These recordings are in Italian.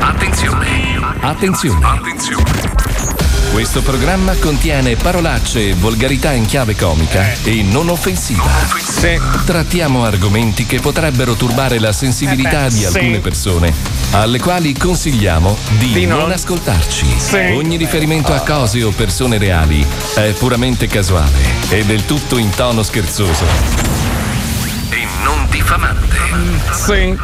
Attenzione. Attenzione. Attenzione. Questo programma contiene parolacce e volgarità in chiave comica e non offensiva. Trattiamo argomenti che potrebbero turbare la sensibilità Eh beh, di sì. alcune persone, alle quali consigliamo di, Di non- non ascoltarci. Sì. Ogni riferimento a cose o persone reali è puramente casuale e del tutto in tono scherzoso. E non diffamante. Sì.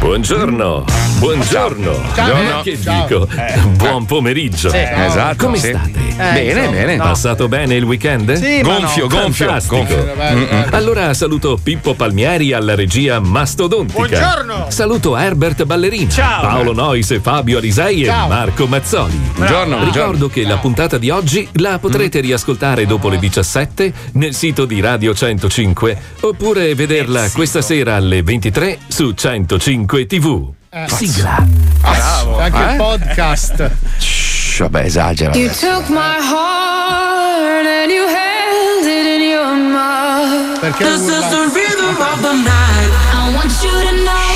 Buongiorno, buongiorno. Ciao. Ma che Ciao. dico? Eh. Buon pomeriggio. Sì, esatto, Come sì. state? Eh, Bene, insomma, bene. no. Passato bene il weekend? Sì, Gonfio, no. gonfio, Fantastico. gonfio. Mm-mm. Allora saluto Pippo Palmieri alla regia mastodontica. Buongiorno. Saluto Herbert Ballerina. Ciao. Paolo Nois e Fabio Arisei Ciao. e Marco Mazzoli. Buongiorno, Ricordo che la puntata di oggi la potrete riascoltare dopo le 17 nel sito di Radio 105 oppure vederla questa sera alle 23 su 105 TV. Sigla. Bravo. Anche Eh? il podcast. Shh, vabbè, esagera. You took my heart and you held it in your mouth. Perché This urla? is the rhythm of the night. I want you to know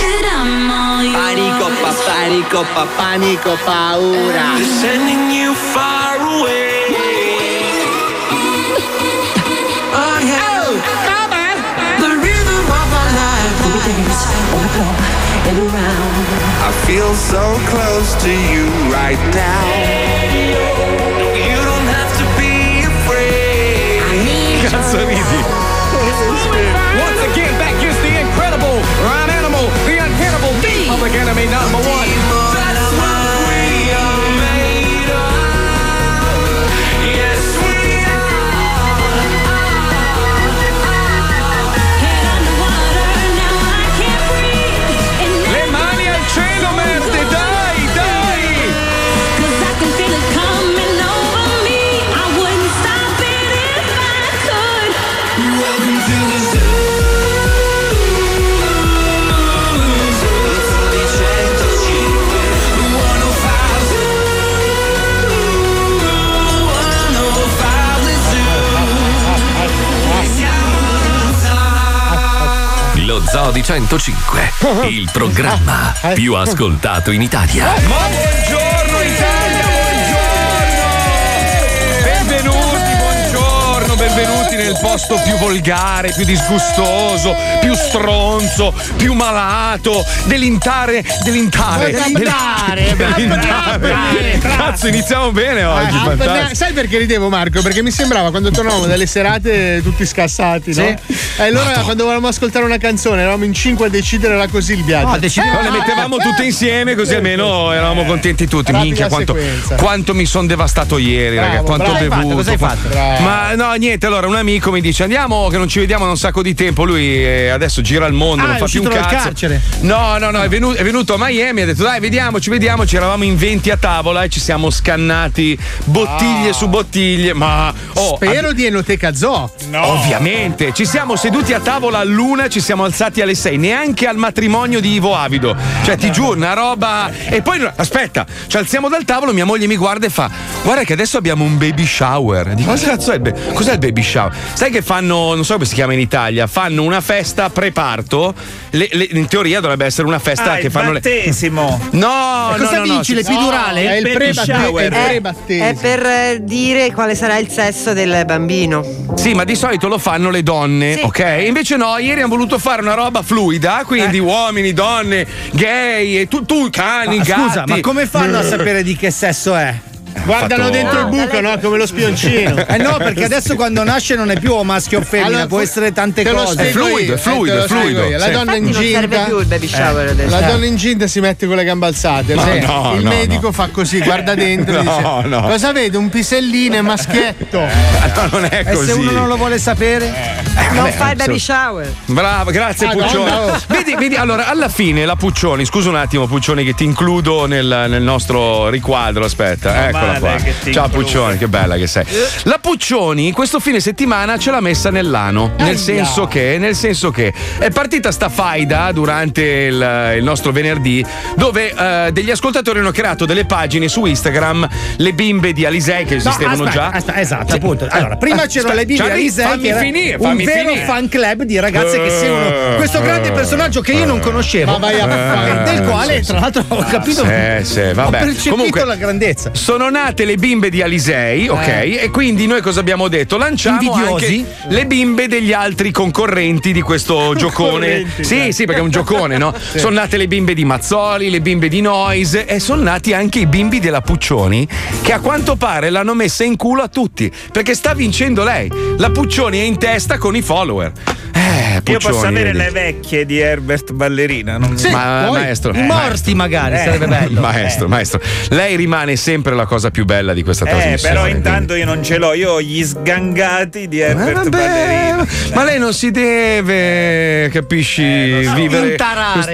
that I'm all yours. Panico, pa, panico, pa, panico, paura. Sending you far away. Oh yeah. The rhythm of our life. We dance on the floor and around. I feel so close to you right now. You don't have to be afraid. Cazzo ridi? Once again, back is the incredible Ryan Animal, the unhittable, the public enemy number one. Lo Zoo di 105, il programma più ascoltato in Italia. Ma buongiorno Italia, buongiorno! Benvenuti, buongiorno, benvenuti nel posto più volgare, più disgustoso, più stronzo, più malato, dell'intare, dell'intare. Dell'intare, dell'intare. Cazzo, iniziamo bene oggi, Ah, fantastico. sai perché ridevo Marco? Perché mi sembrava quando tornavamo dalle serate tutti scassati, no? E allora quando volevamo ascoltare una canzone eravamo in cinque a decidere era così il viaggio. No, le mettevamo tutte insieme così almeno eravamo contenti tutti. Rapida Minchia, quanto, quanto mi sono devastato ieri, Bravo, raga. Quanto bravo. ho bevuto. Cosa hai fatto? Bravo. Ma no, niente. Allora, un amico mi dice: Andiamo, che non ci vediamo da un sacco di tempo. Lui eh, adesso gira il mondo, Ah, non fa più un cazzo. carcere. No, no, no, è venuto, è venuto a Miami. Ha detto: Dai, vediamoci, vediamoci. Eravamo in 20 a tavola e ci siamo scannati bottiglie su bottiglie. Ma oh, Spero di Enoteca Zoo. Ovviamente, ci siamo seduti a tavola all'una, ci siamo alzati alle sei, neanche al matrimonio di Ivo Avido. Cioè, ti giuro, una roba. E poi, aspetta, ci alziamo dal tavolo, mia moglie mi guarda e fa: Guarda che adesso abbiamo un baby shower. Dico, cosa cazzo è il, cos'è il baby shower? Sai che fanno, non so come si chiama in Italia, fanno una festa preparto. Le- le- in teoria dovrebbe essere una festa Ah, che fanno le. battesimo. No, E cosa no, no, no, l'epidurale? No, è il Baby pre-batte- shower. è il È, pre-battesimo. è per eh, dire quale sarà il sesso del bambino. Sì, ma di solito lo fanno le donne, Sì. ok? Invece no, ieri hanno voluto fare una roba fluida, quindi uomini, donne, gay, e tu, tu cani, Ma gatti. scusa, ma come fanno a sapere di che sesso è? Guardano fatto- dentro il No, buco, no? Come lo spioncino. Eh no, perché adesso quando nasce non è più o maschio o femmina, Allora, può essere tante cose. È fluido, è fluido, eh, lo è fluido. La sì. donna Infatti non serve incinta. più il baby shower adesso. La donna incinta si mette con le gambe alzate. Sì. no, il no, medico no. fa così, guarda dentro. No, dice, no. Cosa vede? Un pisellino e maschietto. No, non è E così. se uno non lo vuole sapere? non fa il baby shower. Bravo, grazie Puccioni. oh. Vedi, vedi, allora, alla fine la Puccioni, scusa un attimo Puccioni che ti includo nel, nel nostro riquadro, aspetta, eccola. Eccola qua. Ciao. Puccioni, che bella che sei. La Puccioni questo fine settimana ce l'ha messa nell'ano. Nel senso che, nel senso che è partita sta faida durante il, il nostro venerdì, dove eh, degli ascoltatori hanno creato delle pagine su Instagram, le bimbe di Alisei che No, esistevano aspetta, già. aspetta, esatto, appunto. Allora, prima c'erano le bimbe di Alisei, fammi che era finire, un fammi vero finire. fan club di ragazze che seguono questo grande personaggio che io non conoscevo. Ma vai a fare. del quale, sì, tra l'altro, ho capito. Sì, sì, Ho vabbè. percepito Comunque, la grandezza. Sono nate le bimbe di Alisei, ok? E quindi noi cosa abbiamo detto? Lanciamo Invidiosi? anche le bimbe degli altri concorrenti di questo giocone. Sì, sì, perché è un giocone, no? Sono nate le bimbe di Mazzoli, le bimbe di Noise e sono nati anche i bimbi della Puccioni che a quanto pare l'hanno messa in culo a tutti perché sta vincendo lei. La Puccioni è in testa con i follower. Eh, Io posso Puccioni, avere vedi. le vecchie di Herbert Ballerina. Non... Ma poi maestro, I morti, magari, Eh. sarebbe bello. Maestro, maestro, lei rimane sempre la cosa più bella di questa Eh, trasmissione. però quindi- intanto io non ce l'ho, io ho gli sgangati di Ma Herbert vabbè, Ballerina. ma lei non si deve, capisci, lo so. vivere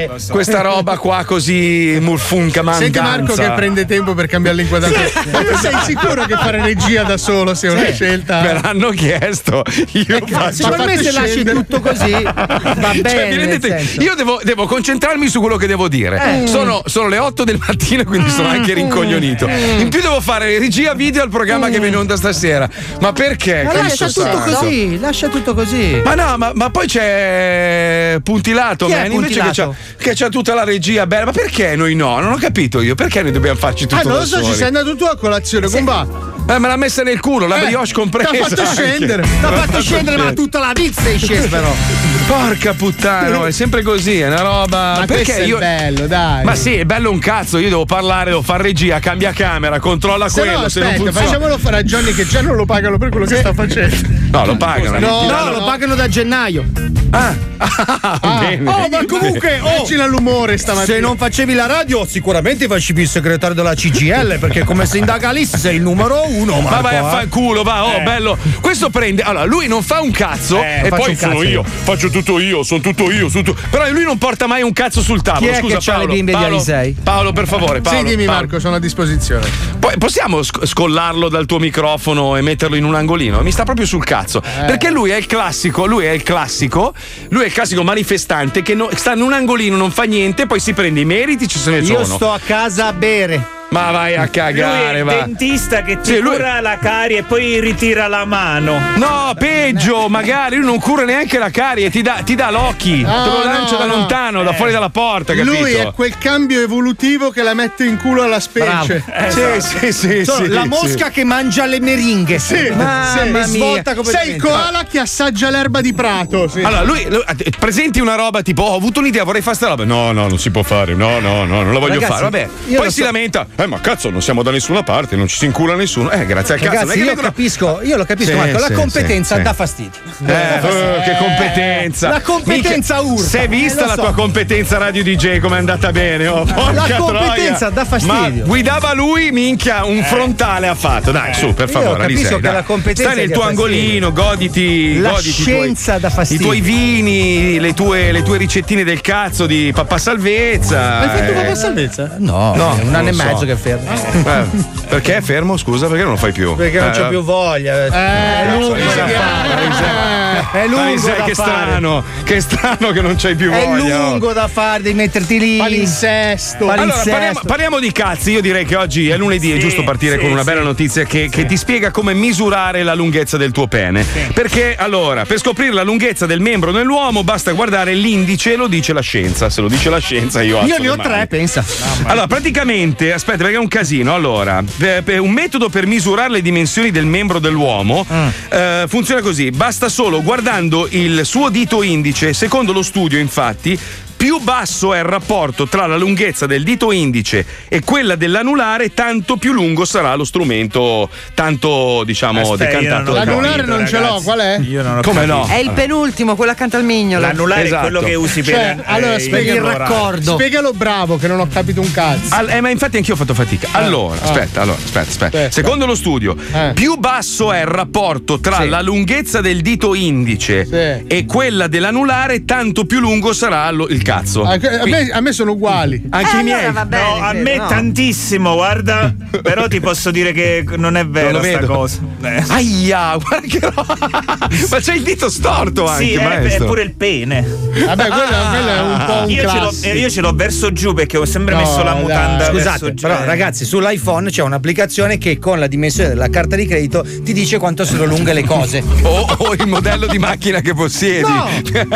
quest- questa roba qua così murfunca mancanza. Senti Marco che prende tempo per cambiare l'inquadratura. Ma tu sei sicuro che fare regia da solo sia una scelta? Me l'hanno chiesto. Io faccio. Secondo me se lasci tutto così va Cioè, bene. nel rendete- io devo, devo concentrarmi su quello che devo dire. Eh. Sono, sono le 8 del mattino, quindi sono anche Mm. rincoglionito. In più devo fare regia video al programma che viene in onda stasera. Ma perché? Ma lascia tutto santo. così, lascia tutto così. Ma no, ma, ma poi c'è Puntilato, man, invece che c'ha, che c'ha tutta la regia bella. Ma perché noi no? Non ho capito io. Perché noi dobbiamo farci tutto Ah, non lo so, ci soli? sei andato tu a colazione, come va? Eh, me l'ha messa nel culo, la Eh, brioche compresa. t'ha fatto scendere. T'ha fatto scendere, ma tutta la pizza è scesa però. Porca puttana, no, è sempre così, è una roba. Ma perché è io. bello, dai. Ma sì, è bello un cazzo, io devo parlare, devo fare regia, cambia camera, controlla Se quello, no, se non aspetta, funziona. facciamolo fare a Johnny che già non lo pagano per quello che sta facendo. No, lo pagano. No, No, danno- lo pagano da gennaio. Ah, ah, bene. Oh, ma comunque, oh, Immagina l'umore stamattina. se non facevi la radio, sicuramente facevi il segretario della CGL, perché come sindacalista sei il numero uno. Ma Marco, vai a eh. fare culo, va, oh, bello. Questo prende. Allora, lui non fa un cazzo Eh, e poi sono io. faccio tutto io, sono tutto io, sono tu- Però lui non porta mai un cazzo sul tavolo. Chi è Scusa, che c'ha le Paolo, bimbe di Paolo, Alisei? Paolo, per favore, Paolo. Sì, dimmi Paolo. Marco, sono a disposizione. Poi possiamo sc- scollarlo dal tuo microfono e metterlo in un angolino? Mi sta proprio sul cazzo. Eh. Perché lui è il classico, lui è il classico, lui è il classico manifestante che no- sta in un angolino, non fa niente, poi si prende i meriti, ci se ne Io sono. sto a casa a bere. Ma vai a Lui è cagare, il va. dentista che ti Sì, lui- cura la carie e poi ritira la mano. No, peggio, magari lui non cura neanche la carie, ti dà, ti dà l'occhi, No, te lo lancia no, da no. lontano, da fuori dalla porta, capito? Lui è quel cambio evolutivo che la mette in culo alla specie. Sì, sì, sì, Sono sì, la sì. mosca che mangia le meringhe. Sì, Mamma sì. mia. Sei il koala che assaggia l'erba di prato. Sì. Allora, lui, lui- eh, presenti una roba tipo: "Oh, Ho avuto un'idea, vorrei fare sta roba. No, no, non si può fare. No, no, no, non la voglio Ragazzi, fare. Vabbè. io Poi lo si so- lamenta: Eh, ma cazzo, non siamo da nessuna parte, non ci si incula nessuno. Eh, grazie al cazzo. Ragazzi, io vedono- capisco, io lo capisco, Sì, Marco, la sì, competenza sì, dà fastidio. Eh, eh, che competenza! La competenza Minchia, urta. È vista Eh, la so. tua competenza radio DJ come è andata bene? Oh, porca competenza troia. dà fastidio. Ma guidava lui, minchia, un frontale ha fatto. Dai, su, per Io favore. capisco Alisei, che dai. la competenza Stai nel tuo angolino, goditi. La goditi i tuoi- scienza dà fastidio. I tuoi vini, le tue, le tue ricettine del cazzo di papà salvezza. Hai fatto eh. papà salvezza? No, un anno e lo mezzo che è fermo. Eh, perché è fermo? Scusa, perché non lo fai più? Perché non Eh, c'ho più voglia. Eh, lungo Alisei, da fare. È lungo Alisei, da che fare. strano, che strano che non c'hai più È voglia. oh. lungo da fare, devi metterti lì. Palinsesto. Pali- Allora, Palinsesto. parliamo, parliamo di cazzi. Io direi che oggi è lunedì, è Sì, giusto partire sì, con una sì. bella notizia che, che ti spiega come misurare la lunghezza del tuo pene. Perché, allora, per scoprire la lunghezza del membro nell'uomo basta guardare l'indice, lo dice la scienza. Se lo dice la scienza, io Io ne ho tre, pensa. Allora, praticamente, aspetta, perché è un casino. Allora, per- per un metodo per misurare le dimensioni del membro dell'uomo Mm. eh, funziona così: basta solo guardando il suo dito indice. Secondo lo studio, infatti. Più basso è il rapporto tra la lunghezza del dito indice e quella dell'anulare, tanto più lungo sarà lo strumento, tanto diciamo Aspetta, io decantato. non. L'anulare capito, non ce l'ho, qual è? Io non ho Come capito. no? È il penultimo, quello accanto al mignolo. L'anulare Esatto. è quello che usi per Cioè, allora, eh, spieghi il lavorare. raccordo. Spiegalo bravo che non ho capito un cazzo. Al- eh, ma infatti anch'io ho fatto fatica. Allora, aspetta, allora, aspetta, aspetta. Aspetta. Secondo lo studio, Eh. più basso è il rapporto tra Sì. la lunghezza del dito indice Sì. e quella dell'anulare, tanto più lungo sarà lo- il cazzo. A, a me, a me sono uguali. Anche Eh, i miei. allora bene, No, a credo, me no. tantissimo, guarda. Però ti posso dire che non è vera lo sta vedo. cosa. Eh. Aia, guarda che roba. Ma c'hai il dito storto anche, Sì, è, è pure il pene. Vabbè, quello, quello è un po' un Io ce, io ce l'ho verso giù perché ho sempre No, messo la dai. mutanda Scusate, però ragazzi, sull'iPhone c'è un'applicazione che con la dimensione della carta di credito ti dice quanto sono lunghe le cose. O, o il modello di macchina che possiedi. No,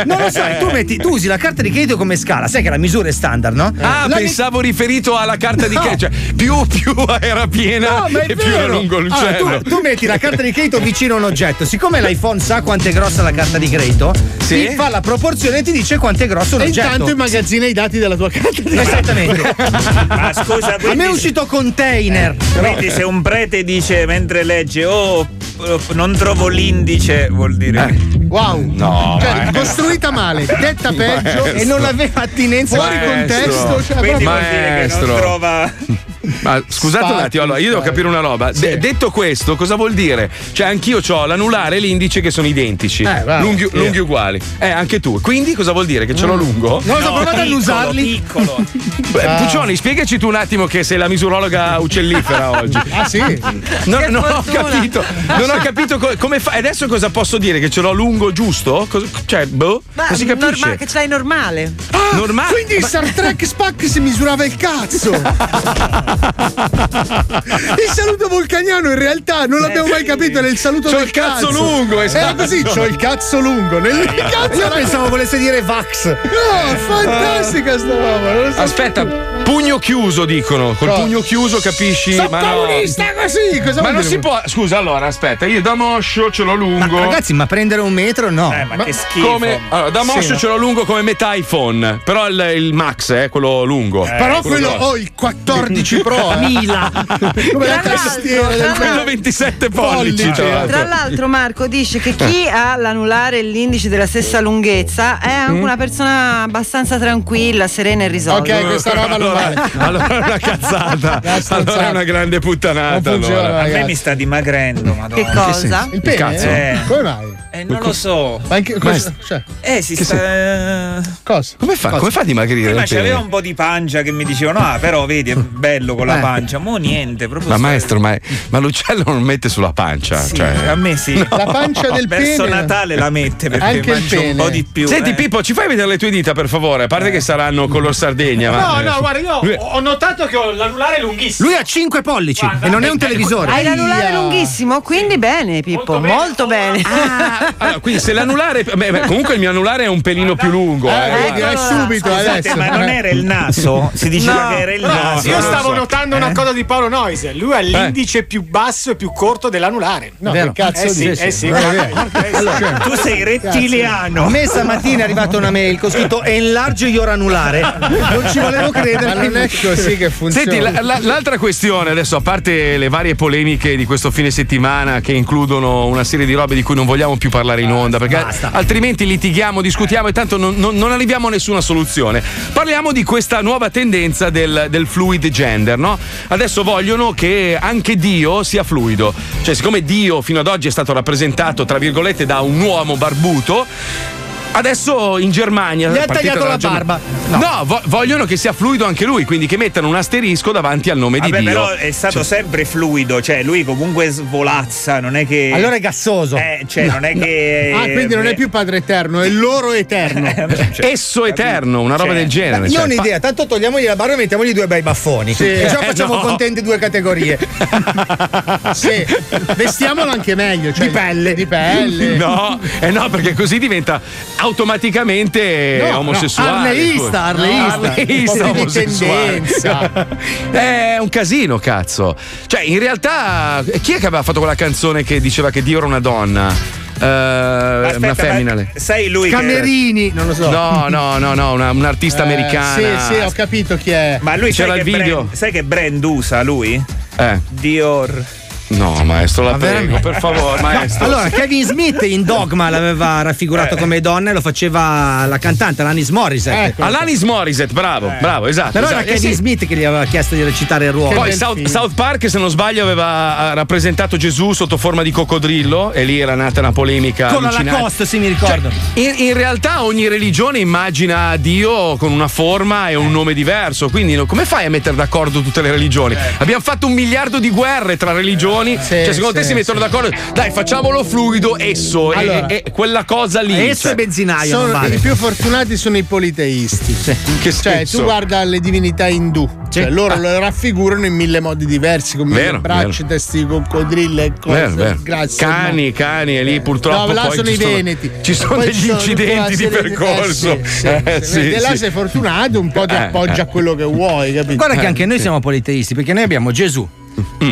non lo so, tu, metti- tu usi la carta di credito come scala, sai che la misura è standard, no? Ah, La pensavo riferito alla carta di credito. Cioè, più, più era piena No, e più era lungo Allora, l'uccello. tu, tu metti la carta di credito vicino a un oggetto, siccome l'iPhone sa quanto è grossa la carta di credito, Sì? ti fa la proporzione e ti dice quanto è grosso E l'oggetto. intanto immagazzina i dati della tua carta. di- Esattamente. Ma scusa, A quindi, me è uscito container. quindi se un prete dice mentre legge oh eh, non trovo l'indice vuol dire Wow. No, Cioè, maestro. costruita male, detta peggio. E non aveva attinenza Fuori Maestro. contesto. Cioè, quindi proprio- vuol dire che Maestro. non trova Ma scusate un Spacchi, attimo, allora io devo capire una roba. De- detto questo, cosa vuol dire? Cioè, anch'io ho l'anulare e l'indice che sono identici. Eh, va, lunghi, sì. lunghi uguali. Eh, anche tu. Quindi cosa vuol dire? Che ce l'ho lungo? Non lo so, No, provate a piccolo, usarli. piccolo Beh, Puccioni, spiegaci tu un attimo che sei la misurologa uccellifera oggi. Ah, sì? No, non ho capito, non ho capito co- come fa. Adesso cosa posso dire? Che ce l'ho lungo giusto? Cos- cioè, boh, Ma non si capisce. norma- che ce l'hai normale. Ah, Normale. Quindi in Star Trek Spack si misurava il cazzo. il saluto vulcaniano in realtà non l'abbiamo mai capito, era il saluto C'ho del il cazzo lungo, Era esatto. così, c'ho il cazzo lungo. Nel cazzo Io pensavo volesse dire Vax. No, fantastica sta roba. So. Aspetta, pugno chiuso dicono. Col Cosa? pugno chiuso capisci? Sono ma no. comunista così. Cosa Ma non dire? si può. Scusa, allora, aspetta, io da moscio ce l'ho Ma lungo. ragazzi, ma prendere un metro no. eh, ma, che schifo come allora, da moscio Sì. ce l'ho lungo come metà iPhone. Però il, il Max è quello lungo. Però quello quello ho il 14 Pro. eh. Mila. Come la Tra tastiera l'altro, del quello 27 pollici. Tra l'altro. Tra l'altro Marco dice che chi ha l'anulare e l'indice della stessa lunghezza è anche una persona abbastanza tranquilla, serena e risolta. Ok, questa roba non allora, vale. allora è una cazzata. Allora è una grande puttanata. Funziona, allora. a me mi sta dimagrendo madonna Che cosa? Il pene? cazzo? Eh. Come mai? Eh, non lo so Ma anche, cosa, cioè, eh si sta cosa? Come fa, come fa a dimagrire? prima il pene? c'aveva un po' di pancia che mi dicevano ah però vedi è bello con la pancia mo niente proprio Ma sta- maestro, ma, ma l'uccello non mette sulla pancia. Sì, cioè. a me sì La pancia del verso pene. Natale la mette perché Anche il mangio un po' di più Senti eh. Pippo, ci fai vedere le tue dita per favore? A parte che saranno color Sardegna. ma- No, no, guarda, io Lui- ho notato che ho l'anulare lunghissimo. Lui ha 5 pollici Guarda, e non è un ecco, televisore. Hai l'anulare lunghissimo, quindi bene Pippo, Molto molto bene. Allora, quindi se l'anulare. beh, beh, comunque il mio anulare è un pelino più lungo. Eh, eh, là. subito Scusate, adesso. ma non era il naso? Si diceva No. che era il naso. io non lo stavo so. notando una Eh? cosa di Paolo Noise. Lui ha l'indice più basso e più corto dell'anulare. No, Vero. che cazzo eh sì, eh sì, eh sì. Tu sei A rettiliano. me stamattina è arrivata una mail con scritto enlarge your anulare. Non ci volevo credere. Ma non è così che funziona. Senti, la- la- l'altra questione adesso, a parte le varie polemiche di questo fine settimana che includono una serie di robe di cui non vogliamo più parlare in onda, perché Basta. altrimenti litighiamo, discutiamo e tanto non, non- non arriviamo a nessuna soluzione. Parliamo di questa nuova tendenza del, del fluid gender, no? Adesso vogliono che anche Dio sia fluido. Cioè, siccome Dio fino ad oggi è stato rappresentato, tra virgolette, da un uomo barbuto. Adesso in Germania Gli ha tagliato la Germania- barba. No, vo- vogliono che sia fluido anche lui, quindi che mettano un asterisco davanti al nome Vabbè, di Dio. però è stato sempre fluido, cioè lui comunque svolazza, non è che. Allora è gassoso. Eh, cioè, non è che. Ah, quindi non è più padre eterno, è loro eterno. Cioè, Esso eterno, una roba Cioè, del genere. Io cioè, ho un'idea, tanto togliamogli la barba e mettiamogli due bei baffoni. Sì. e già Eh, facciamo no. contenti due categorie. Sì, vestiamolo anche meglio. Cioè, Di pelle. Di pelle. No, eh no, perché così diventa automaticamente No, omosessuale. Arleista, arleista. Arleista, Un omosessuale. È un casino, cazzo. Cioè, in realtà, chi è che aveva fatto quella canzone che diceva che Dio era una donna? Eh, Aspetta, una femmina. Sai lui che. Camerini, non lo so. No, no, no, no, una- un'artista Eh, americana. Sì, sì, ho capito chi è. Ma lui C'era il che, video. brand, sai che brand usa lui? Eh. Dior. No, maestro, la Ma prego, veramente? per favore, maestro. Allora, Kevin Smith in Dogma l'aveva raffigurato Eh. come donna e lo faceva la cantante Alanis Morissette. Alanis Morissette, bravo, bravo, esatto. Però era esatto. Eh, Kevin sì. Smith che gli aveva chiesto di recitare il ruolo. Poi South, South Park, se non sbaglio, aveva eh, rappresentato Gesù sotto forma di coccodrillo e lì era nata una polemica. Con la allucinante. Lacoste, sì, mi ricordo. Cioè, in, in realtà ogni religione immagina Dio con una forma e un nome diverso. Quindi come fai a mettere d'accordo tutte le religioni? Abbiamo fatto un miliardo di guerre tra religioni. Cioè, secondo te sì, si mettono d'accordo? Dai, facciamolo fluido, esso e- Allora. e, e quella cosa lì. cioè. Sono- I più fortunati sono i politeisti. Che Cioè, senso? tu guarda le divinità indù. Cioè, loro lo raffigurano in mille modi diversi, con mille Vero, braccia, testi di coccodrillo e cose Vero, vero. grazie. Cani, cani, e lì purtroppo. No, là poi sono ci i veneti. Ci sono degli incidenti di percorso. eh, sì, sì. Eh, sì, là sì. sei fortunato, un po' ti Eh, appoggia eh. a quello che vuoi, capito? Guarda che Eh, anche noi sì. siamo politeisti perché noi abbiamo Gesù.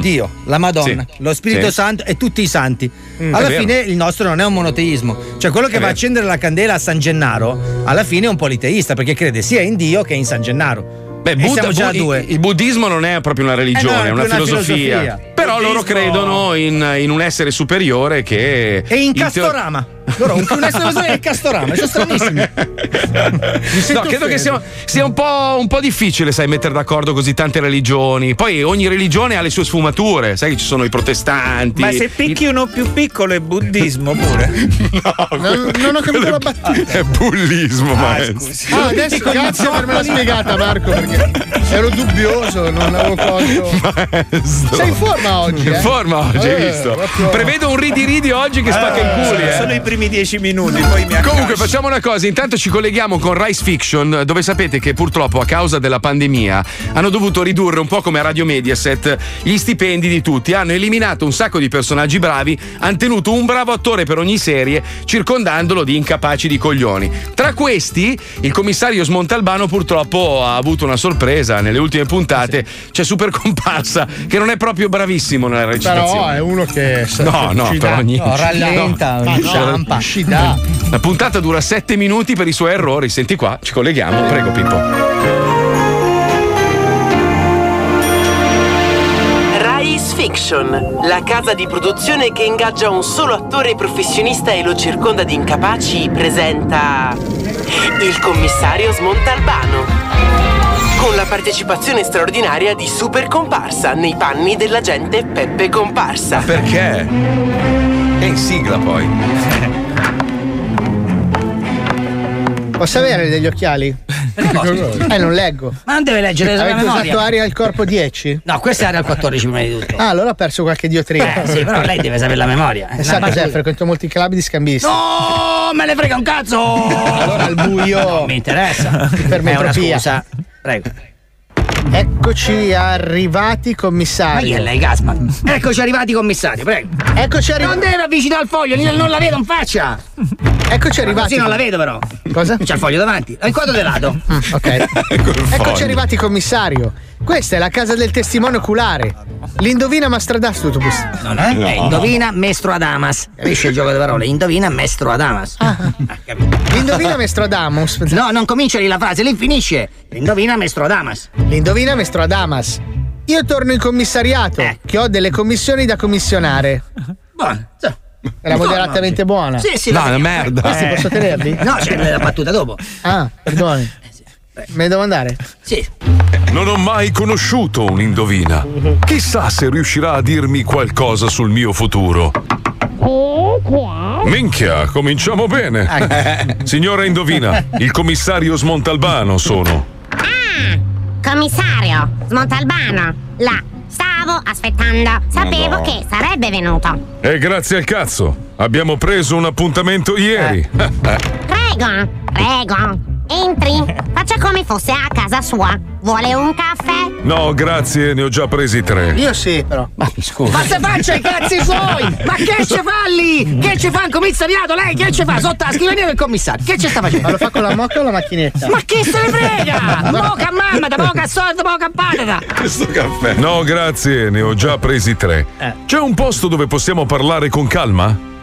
Dio, la Madonna, Sì. lo Spirito Sì. Santo e tutti i santi. Mm. alla fine il nostro non è un monoteismo. Cioè quello che È va a accendere la candela a San Gennaro, alla fine è un politeista perché crede sia in Dio che in San Gennaro. Beh, Buddha- siamo già Bu- due. il, buddismo non è proprio una religione, Eh no, è una una filosofia. filosofia. Però loro Buddismo- credono in, in un essere superiore che. E in Castorama. Loro un umano è il Castorama, sono stranissimi. No, credo che sia, sia un, po', un po' difficile, sai, mettere d'accordo così tante religioni. Poi ogni religione ha le sue sfumature. Sai che ci sono i protestanti. Ma se picchi uno più piccolo è buddismo pure. Non, non ho capito la battuta. È bullismo, maestro. Ah, adesso grazie per avermela spiegata, Marco, perché ero dubbioso, non avevo colto. Sei in forma oggi, eh? In forma oggi, hai Eh, visto? proprio- Prevedo un ridi ridi oggi che spacca i culi. sono- eh. sono i primi dieci minuti, poi mi Comunque accascio. facciamo una cosa, intanto ci colleghiamo con Rice Fiction dove sapete che purtroppo a causa della pandemia hanno dovuto ridurre un po' come a Radio Mediaset gli stipendi di tutti, hanno eliminato un sacco di personaggi bravi, hanno tenuto un bravo attore per ogni serie circondandolo di incapaci di coglioni. Tra questi il commissario Smontalbano purtroppo ha avuto una sorpresa, nelle ultime puntate c'è Super Comparsa che non è proprio bravissimo nella recitazione. Però è uno che No, no, ci dà. però niente. No, rallenta, No. inciampa. Ci dà. La puntata dura 7 minuti per i suoi errori. Senti qua, ci colleghiamo. Prego, Pippo. Rise Fiction, la casa di produzione che ingaggia un solo attore professionista e lo circonda di incapaci, presenta il commissario Smontalbano. Con la partecipazione straordinaria di Super Comparsa nei panni dell'agente Peppe Comparsa. Perché? È in sigla poi. Posso avere degli occhiali? eh, non leggo. Ma non deve leggere la Avete memoria. usato aria al corpo 10? No, questa è area al 14 prima di tutto. Ah, allora ho perso qualche diotria. Eh, sì, però lei deve sapere la memoria. E sa cos'è? Frequento molti club di scambisti. No, me ne frega un cazzo! Allora al buio. Non mi interessa. È una scusa. Prego. Eccoci arrivati, commissario. Ma chi è lei, Gasman? Eccoci arrivati, commissario, prego. Eccoci arrivati. Non deve avvicinare il foglio, non la vedo in faccia. Eccoci arrivati. Sì, non la vedo però. Cosa? C'è il foglio davanti. Lo inquadro di lato. Ok. Eccoci arrivati, commissario. Questa è la casa del testimone oculare. L'indovina Mastradastutubus. Non è? Eh, indovina Mestro Adamas. Capisci il gioco di parole? Indovina Mestro Adamas. Ah. L'indovina Mestro Adamus. No, non comincia lì la frase, lì finisce. Indovina Mestro Adamas. L'indovina Mestro Adamas. Io torno in commissariato, che ho delle commissioni da commissionare. Buono. Era moderatamente buona. Sì, sì. No, una merda. Questi Eh. posso tenerli? No, c'è la battuta dopo. Ah, perdoni. Me ne devo andare? Sì. Non ho mai conosciuto un indovina. Chissà se riuscirà a dirmi qualcosa sul mio futuro. Minchia, cominciamo bene. Signora Indovina, il commissario Smontalbano sono. Commissario, Smontalbano, là, stavo aspettando. Sapevo No. che sarebbe venuto. E grazie al cazzo, abbiamo preso un appuntamento ieri. Prego, prego, entri. Faccia come fosse a casa sua. Vuole un caffè? No, grazie, ne ho già presi tre. Io sì, però. Ma scusa. Ma se faccia i cazzi suoi! Ma che ce fa lì? Che ce fa il commissariato? Lei che ce fa? Sotto la scrivania del commissario. Che ci sta facendo? Ma lo fa con la mocca o la macchinetta? Ma chi se ne frega? Moca mamma, da moca soldo, moca patata. Questo caffè. No, grazie, ne ho già presi tre. C'è un posto dove possiamo parlare con calma?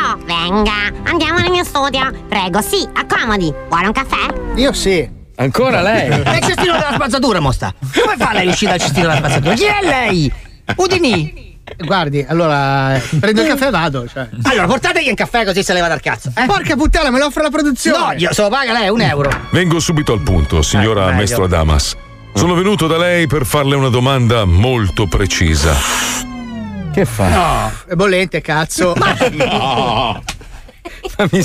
Certo, venga, andiamo nel mio studio. Prego, sì, accomodi. Vuole un caffè? Io sì. Ancora lei? È il cestino della spazzatura, mosta. Come fa lei a uscire dal cestino della spazzatura? Chi è lei? Udini. Guardi, allora eh, prendo il caffè e vado. Cioè. Allora, portategli un caffè così se leva dal cazzo. Eh? Porca puttana, me lo offre la produzione. No, io se lo paga lei un euro. Vengo subito al punto, signora Eh. Maestro Damas. Sono venuto da lei per farle una domanda molto precisa. Che fa? No, è bollente, cazzo. No.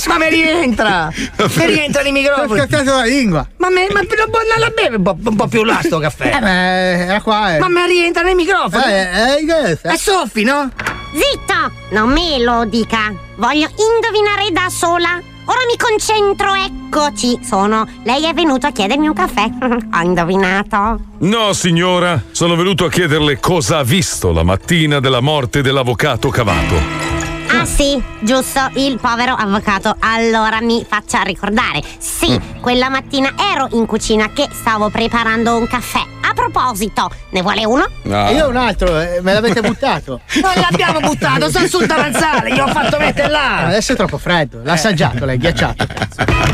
Ma mi rientra! Mi rientra nei Ho microfoni! scattato la lingua. Ma, me, ma non, la beve un po', un po' più là sto caffè! Eh, beh, era qua. Eh. Ma mi rientra nei microfoni! Eh, eh, che- È soffi, no? Zitto! Non me lo dica. Voglio indovinare da sola. Ora mi concentro, eccoci. Sono. Lei è venuto a chiedermi un caffè. Ho indovinato. No, signora, sono venuto a chiederle cosa ha visto la mattina della morte dell'avvocato Cavato. Ah sì, giusto, il povero avvocato. Allora mi faccia ricordare. Sì, quella mattina ero in cucina che stavo preparando un caffè. A proposito, ne vuole uno? E io un altro, eh, me l'avete buttato. Non l'abbiamo buttato, sta sul davanzale, gli ho fatto mettere là! Adesso è troppo freddo. L'ha assaggiato lei, ghiacciato.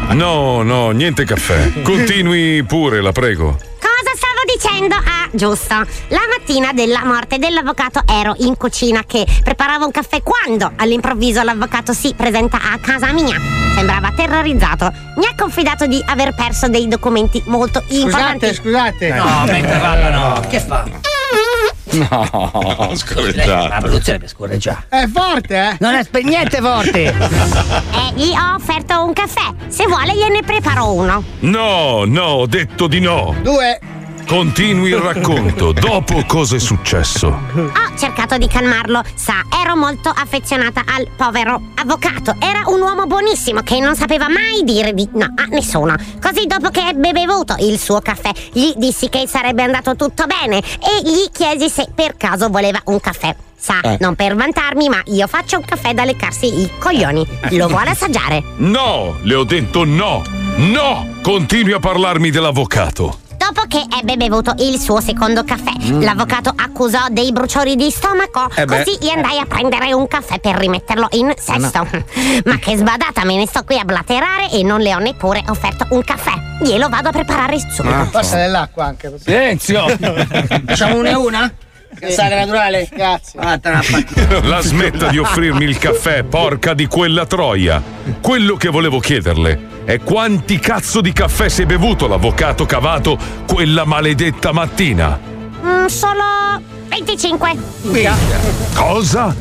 No, no, niente caffè. Continui pure, la prego. Dicendo? Ah, giusto. La mattina della morte dell'avvocato ero in cucina che preparavo un caffè quando all'improvviso l'avvocato si presenta a casa mia. Sembrava terrorizzato. Mi ha confidato di aver perso dei documenti molto importanti. Scusate, scusate. No, mentre parla no, che fa? No, La scorreggiato. produzione per scorreggiare. È forte, eh? Non è per niente forte! E gli ho offerto un caffè. Se vuole gliene preparo uno. No, no, ho detto di no. Due. Continui il racconto. Dopo cosa è successo? Ho cercato di calmarlo. Sa, ero molto affezionata al povero avvocato. Era un uomo buonissimo che non sapeva mai dire di no a nessuno. Così dopo che ebbe bevuto il suo caffè, gli dissi che sarebbe andato tutto bene e gli chiesi se per caso voleva un caffè. Sa, Eh. non per vantarmi, ma io faccio un caffè da leccarsi i coglioni. Lo vuole assaggiare? No, le ho detto no. No! Continui a parlarmi dell'avvocato. Dopo che ebbe bevuto il suo secondo caffè, l'avvocato accusò dei bruciori di stomaco. Eh così gli andai a prendere un caffè per rimetterlo in sesto. Ma che sbadata, me ne sto qui a blaterare e non le ho neppure offerto un caffè. Glielo vado a preparare subito. Passa dell'acqua anche. Silenzio! Facciamo una e una? Cassare naturale? Grazie. Vattene a fare. La smetta di offrirmi il caffè, porca di quella troia. Quello che volevo chiederle è quanti cazzo di caffè si è bevuto l'avvocato cavato quella maledetta mattina? Mm, solo 25. Cosa?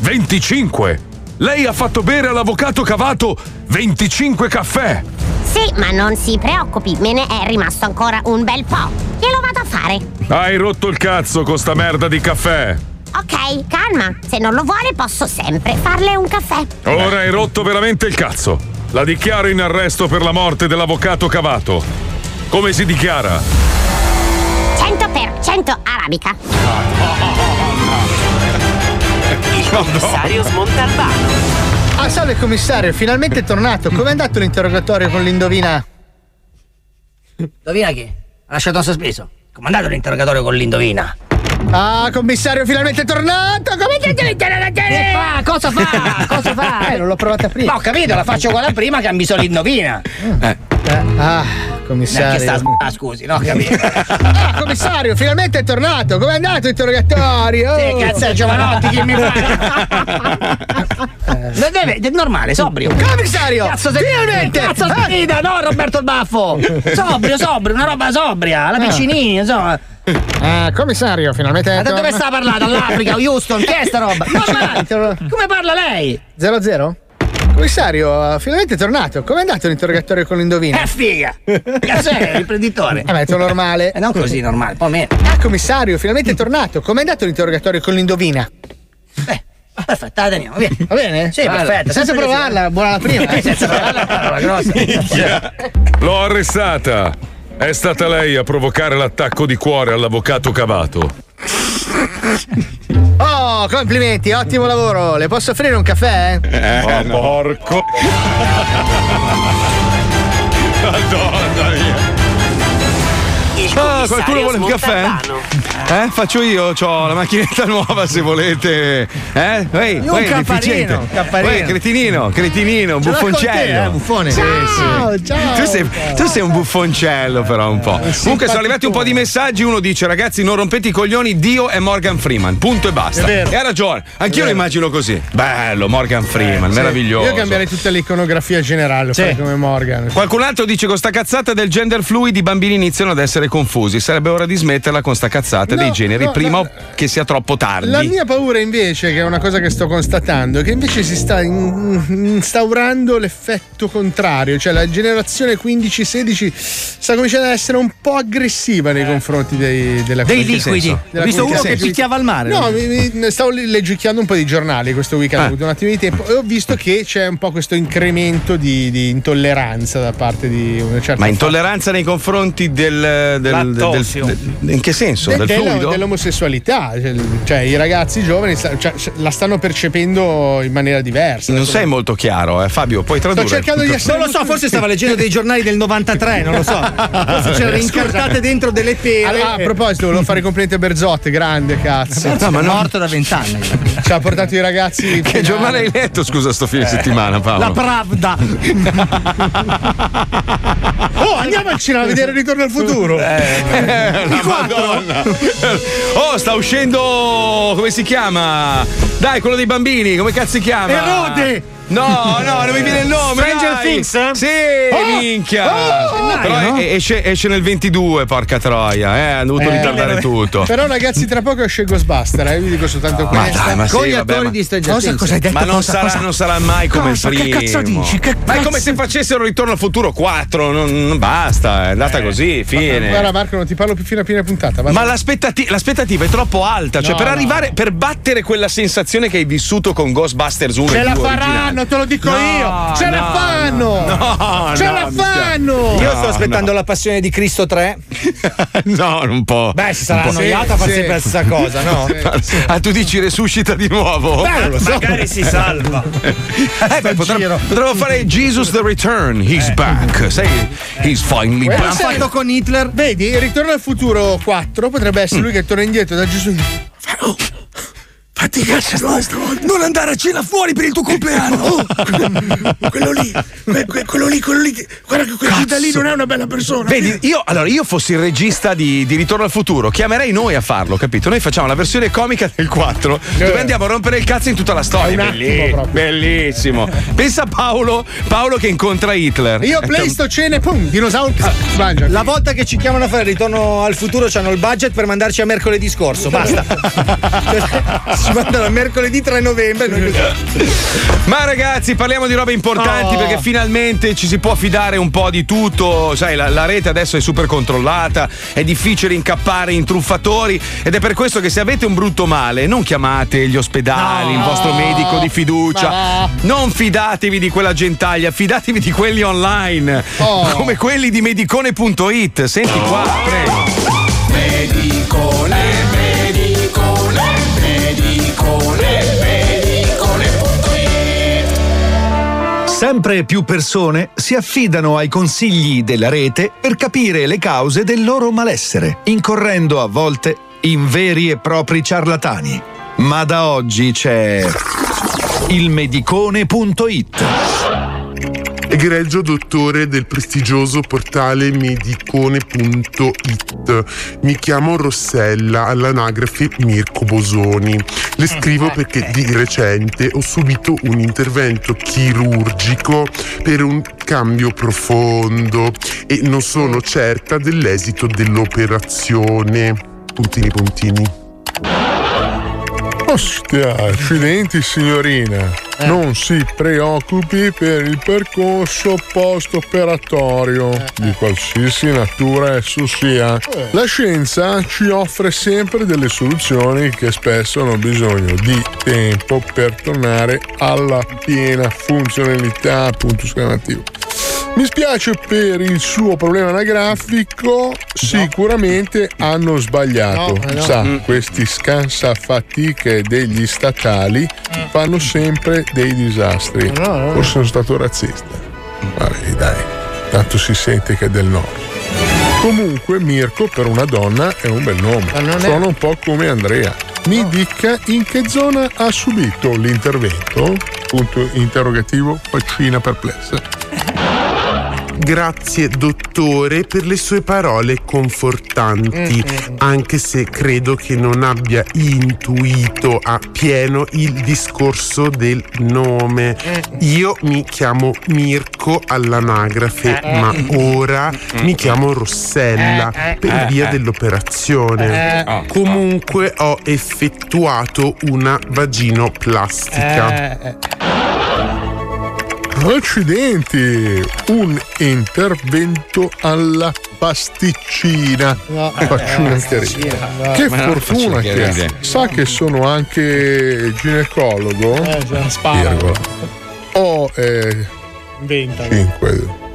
25? Lei ha fatto bere all'avvocato cavato 25 caffè? Sì, ma non si preoccupi, me ne è rimasto ancora un bel po'. Glielo vado a fare. Hai rotto il cazzo con sta merda di caffè. Ok, calma. Se non lo vuole, posso sempre farle un caffè. Ora hai rotto veramente il cazzo. La dichiaro in arresto per la morte dell'avvocato cavato. Come si dichiara? 100% arabica. Il commissario Smontalbano. Ah, salve commissario, finalmente è tornato. Com'è andato l'interrogatorio con l'indovina? Indovina chi? Ha lasciato un sospeso. Comandato l'interrogatorio con l'indovina. Ah, commissario, finalmente è tornato! Come ti Che fa? Cosa fa? Cosa fa? Eh, non l'ho provata prima. Ma ho capito, la faccio quella prima che ha bisogno di indovina. Eh, ah, commissario. Neanche sta ah, scusi, no, capito. Ah, commissario, finalmente è tornato. Com'è andato l'interrogatorio? Sì, cazzo è Giovanotti, chi mi fa? Non deve, è normale, sobrio. Commissario! Cazzo Finalmente! Cazzo sfida, no Roberto il Baffo! Sobrio, sobrio, una roba sobria, la piccinini, insomma. Ah, commissario, finalmente Ma da dove sta parlando? All'Africa, Houston, che è sta roba? Normale. Come parla lei? 00? Commissario, finalmente è tornato. Com'è andato l'interrogatorio con l'indovina? È figa! Cazzo è l'imprenditore? Eh, ma è tutto normale. E non così normale, un po' meno. Ah, commissario, finalmente è tornato. Com'è andato l'interrogatorio con l'indovina? Perfetto, la teniamo, via. Va bene? Sì, perfetto. Senza provarla, buona la prima. Eh, senza provarla, parola grossa. L'ho arrestata. È stata lei a provocare l'attacco di cuore all'avvocato cavato. Oh, complimenti, ottimo lavoro. Le posso offrire un caffè? oh, porco. Il Ah, qualcuno vuole un caffè? Eh, faccio io, ho la macchinetta nuova se volete. Eh? Ehi, Io un ehi, un capparino. Ehi, cretinino, cretinino, Ce te, buffoncello. eh, buffone. Ciao, sì. ciao. Tu sei, tu sei un buffoncello, però un po'. Comunque sono arrivati un po' di messaggi. Uno dice: ragazzi, non rompete i coglioni, Dio è Morgan Freeman. Punto e basta. È vero. E ha ragione. Anch'io lo immagino così. Bello, Morgan Freeman, Sì. meraviglioso. Io cambierei tutta l'iconografia generale, come Morgan. Qualcun altro dice con sta cazzata del gender fluid i bambini iniziano ad essere confusi. Sarebbe ora di smetterla con sta cazzata No, dei generi no, prima no. che sia troppo tardi. La mia paura invece, che è una cosa che sto constatando, è che invece si sta in- instaurando l'effetto contrario, cioè la generazione 15-16 sta cominciando ad essere un po' aggressiva nei confronti dei, della Dei liquidi. senso? Ho visto uno che picchiava al mare. No, mi, mi- stavo leggicchiando un po' di giornali questo weekend, ho avuto un attimo di tempo e ho visto che c'è un po' questo incremento di, di intolleranza da parte di una certa Ma intolleranza nei confronti del. del, del, del- in che senso? De- del della- fluido? dell'omosessualità, cioè, cioè i ragazzi giovani cioè, la stanno percependo in maniera diversa. Non sei molto chiaro, eh, Fabio. Puoi tradurre. cercando di essere Non lo so, forse stava leggendo dei giornali del 93, non lo so. Forse c'erano incartate dentro delle pere. Ah, a proposito, volevo fare i complimenti a Berzotte, grande cazzo. Berzotte è morto da vent'anni. Ci ha portato i ragazzi. Che giornale hai letto, scusa, sto fine settimana, Paolo? La Pravda. Oh, andiamo al cinema a vedere Ritorno al futuro. Eh, la Madonna. Oh, sta uscendo. Come si chiama? Dai, quello dei bambini, come cazzo si chiama? Erode! No, no, non mi viene il nome. Stranger dai. Things, eh? Sì, Oh! minchia. Oh! Però no? esce, esce nel 22, porca troia. Eh, hanno dovuto Eh, ritardare vabbè. tutto. Però ragazzi, tra poco esce Ghostbuster, eh, vi dico soltanto Ma questo. dai, ma sì, Con gli vabbè, attori ma- di Stranger Cosa- Things. cosa hai detto? Ma non Cosa- sarà, cosa- non sarà mai come Cosa? il Che primo. cazzo dici? Che Ma è come cazzo- se facessero Ritorno al futuro 4. Non, non basta, è andata così, fine. Guarda Marco, non ti parlo più fino a fine puntata. va Ma bene. l'aspettati- l'aspettativa è troppo alta. Cioè, No, per no. arrivare, per battere quella sensazione che hai vissuto con Ghostbusters 1 Ce e la 2 faranno, te lo dico No, io. Ce la no, fanno. No, Ce no, la fanno. Io No, sto aspettando no. la passione di Cristo 3. no, un po'. Beh, si sarà annoiata a fare Sì, sempre la stessa cosa, no? Ah, tu dici resuscita di nuovo? Beh, non lo so. Magari si salva. Eh, beh, potremmo, potremmo fare Jesus the Return. He's back. Sai, he's finally Quello back. sai- Fatto con Hitler. Vedi, Ritorno al futuro 4 potrebbe essere lui che torna indietro da Gesù. Fatti cazzo, non andare a cena fuori per il tuo compleanno. quello lì, quello lì, quello lì. Guarda che quel Giuda lì non è una bella persona. Vedi, io allora io fossi il regista di, di Ritorno al futuro, chiamerei noi a farlo, capito? Noi facciamo la versione comica del 4, dove andiamo a rompere il cazzo in tutta la storia. È un attimo Belli- proprio. bellissimo. Pensa a Paolo, Paolo che incontra Hitler. Io Playsto cene, pum, dinosauro. mangia. La volta che ci chiamano a fare ritorno al futuro hanno il budget per mandarci a mercoledì scorso, basta. ci mandano a mercoledì 3 novembre. noi. Ma ragazzi, parliamo di robe importanti Oh. perché finalmente ci si può fidare un po' di tutto. Sai, la, la rete adesso è super controllata, è difficile incappare in truffatori ed è per questo che se avete un brutto male non chiamate gli ospedali, il vostro medico di fiducia. Ma- Non fidatevi di quella gentaglia, fidatevi di quelli online, Oh. come quelli di medicone.it. Senti qua, prego. Medicone, Sempre più persone si affidano ai consigli della rete per capire le cause del loro malessere, incorrendo a volte in veri e propri ciarlatani. Ma da oggi c'è il medicone.it. Egregio dottore del prestigioso portale medicone.it. Mi chiamo Rossella, all'anagrafe Mirko Bosoni. Le scrivo perché di recente ho subito un intervento chirurgico per un cambio profondo e non sono certa dell'esito dell'operazione. Puntini puntini. Ostia, accidenti signorina. Non si preoccupi per il percorso post-operatorio di qualsiasi natura esso sia. La scienza ci offre sempre delle soluzioni che spesso hanno bisogno di tempo per tornare alla piena funzionalità. Punto esclamativo. Mi spiace per il suo problema anagrafico, sicuramente hanno sbagliato. No, no. Sa, Mm. questi scansafatiche degli statali fanno sempre dei disastri. No, no, no. Forse sono stato razzista. Vabbè, dai, tanto si sente che è del nord. Comunque Mirko per una donna è un bel nome. è- Sono un po' come Andrea. Mi dica in che zona ha subito l'intervento? Punto interrogativo, faccina perplessa. Grazie dottore per le sue parole confortanti, anche se credo che non abbia intuito appieno il discorso del nome. Io mi chiamo Mirko all'anagrafe, Eh. ma ora mi chiamo Rossella Eh, eh. per Eh, via eh. dell'operazione. Eh. Comunque ho effettuato una vaginoplastica. Accidenti! Un intervento alla pasticcina. No, Faccina eh, che pasticcina, ride. no. Che fortuna che ha. Sa che sono anche ginecologo? Eh, spara. Virgola. Ho eh, Inventa. 5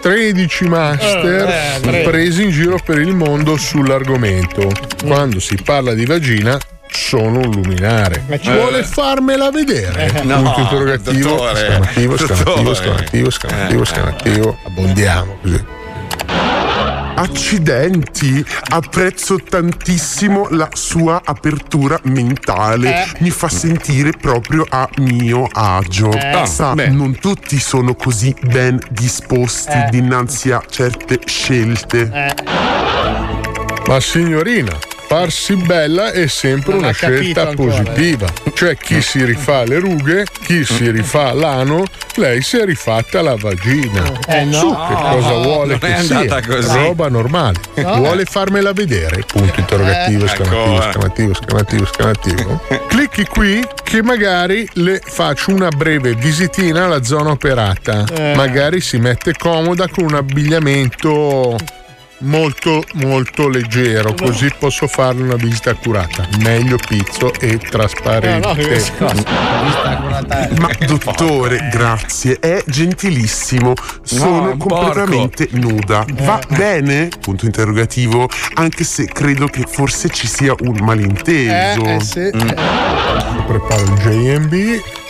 13 master Eh, eh, presi in giro per il mondo sull'argomento. Quando si parla di vagina sono un luminare. Ma ci- Vuole farmela vedere? Eh. Punto No, interrogativo, dottore. esclamativo, esclamativo, Dottore. esclamativo, esclamativo, Eh. esclamativo. Abbondiamo così. Accidenti, apprezzo tantissimo la sua apertura mentale, mi fa sentire proprio a mio agio. Eh. Sa, Ah, beh. non tutti sono così ben disposti Eh. dinanzi a certe scelte. Ma signorina, farsi bella è sempre Non una scelta ancora. positiva. Cioè chi si rifà le rughe, chi si rifà l'ano, lei si è rifatta la vagina. Eh, no. Su, che cosa vuole che sia? così. Roba normale. No. Vuole farmela vedere? Punto interrogativo, Eh. esclamativo, esclamativo, esclamativo, esclamativo. Clicchi qui che magari le faccio una breve visitina alla zona operata. Eh. Magari si mette comoda con un abbigliamento molto molto leggero così posso farle una visita accurata meglio pizzo e trasparente No, no, che cosa? Ma dottore, grazie, è gentilissimo. Sono No, completamente nuda. Va bene? Punto interrogativo, anche se credo che forse ci sia un malinteso. Eh, eh, sì. preparo il JMB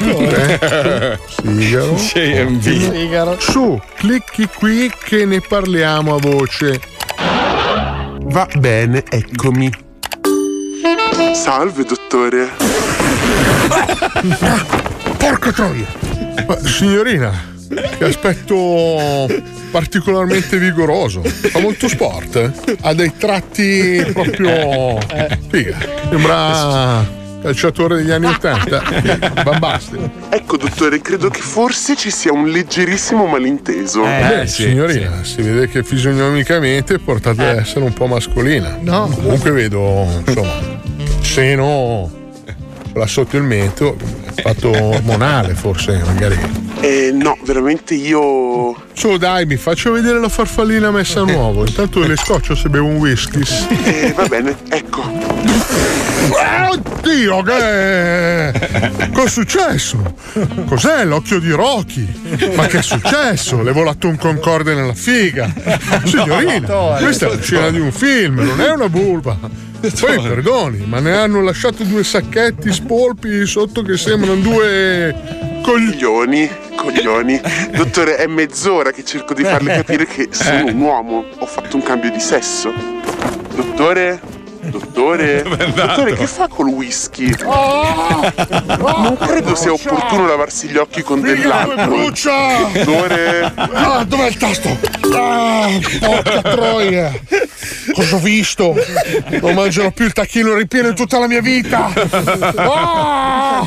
eh, sigaro JMB. Sigaro. su clicchi qui che ne parliamo a voce Va bene, eccomi. Salve, dottore. porca troia Ma, signorina che aspetto particolarmente vigoroso fa molto sport eh? ha dei tratti proprio figa sembra calciatore degli anni 80 Van Basten Ecco, dottore, credo che forse ci sia un leggerissimo malinteso. Beh, signorina, si vede che fisionomicamente portate ad essere un po' mascolina. No. Comunque vedo, insomma, seno là sotto il mento, fatto ormonale forse, magari. Eh, no, veramente io. Su, dai, mi faccio vedere la farfallina messa a nuovo. Intanto le scoccio se bevo un whisky. Eh, va bene, ecco. Oddio, che. Cos'è successo? Cos'è l'occhio di Rocky? Ma che è successo? Le è volato un concorde nella figa. Signorina, questa è la scena di un film, non è una bulba. Poi perdoni, ma ne hanno lasciato due sacchetti spolpi sotto che sembrano due Coglioni, coglioni. Dottore, è mezz'ora che cerco di farle capire che sono un uomo. Ho fatto un cambio di sesso. Dottore? Dottore? Dottore, che fa col whisky? Non credo sia opportuno lavarsi gli occhi con dell'alcol. come brucia! Dottore? Ah, dov'è il tasto? Ah, porca troia! Cosa ho visto? Non mangerò più il tacchino ripieno in tutta la mia vita! Ah!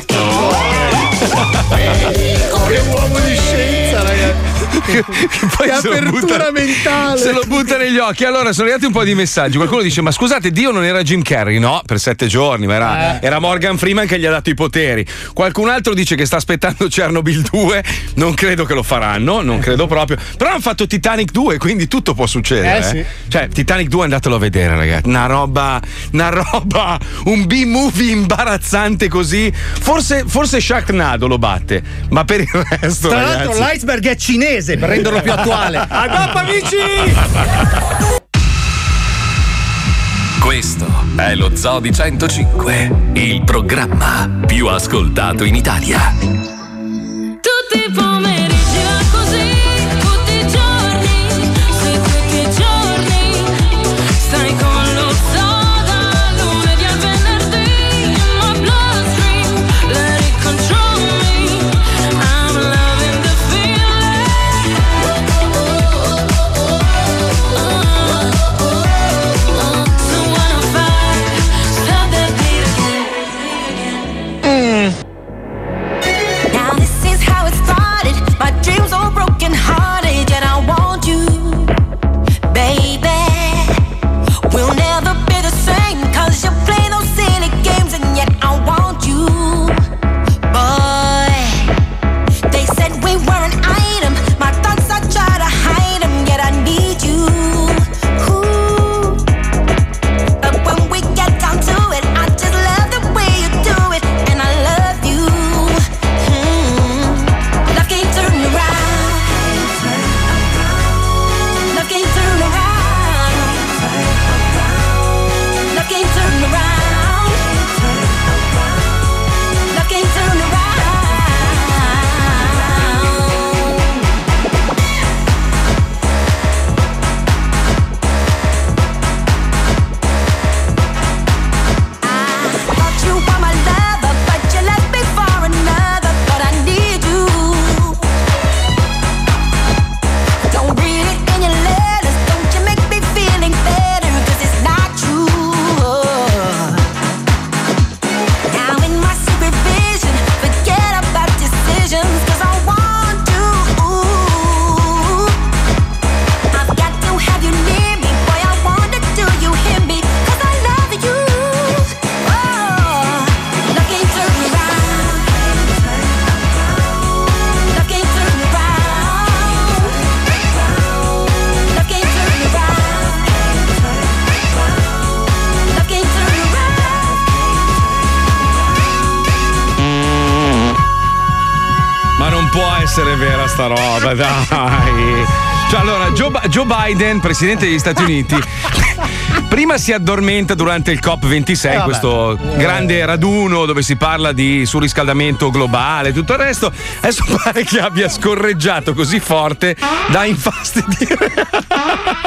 Che uomo di ragazzi. Che, che poi Che apertura butta- mentale. Se lo butta negli occhi. Allora sono arrivati un po' di messaggi. Qualcuno dice: Ma scusate, Dio non era Jim Carrey? No, per sette giorni, ma era, Eh. era Morgan Freeman che gli ha dato i poteri. Qualcun altro dice che sta aspettando Chernobyl 2. Non credo che lo faranno, non credo proprio. Però hanno fatto Titanic 2, quindi tutto può succedere. Eh, eh. sì. Cioè, Titanic 2 andatelo a vedere, ragazzi. Una roba, una roba, un B-movie imbarazzante così. Forse, forse Sharknado lo batte, ma per il resto. Tra ragazzi- l'altro l'iceberg è cinese per renderlo più attuale. A dopo amici! Questo è lo Zoo di 105, il programma più ascoltato in Italia. Tutti i pomeriggi wearing item. Roba, dai. Cioè, allora, Joe, Joe Biden, presidente degli Stati Uniti, prima si addormenta durante il COP26, vabbè. questo grande raduno dove si parla di surriscaldamento globale e tutto il resto. Adesso pare che abbia scorreggiato così forte da infastidire.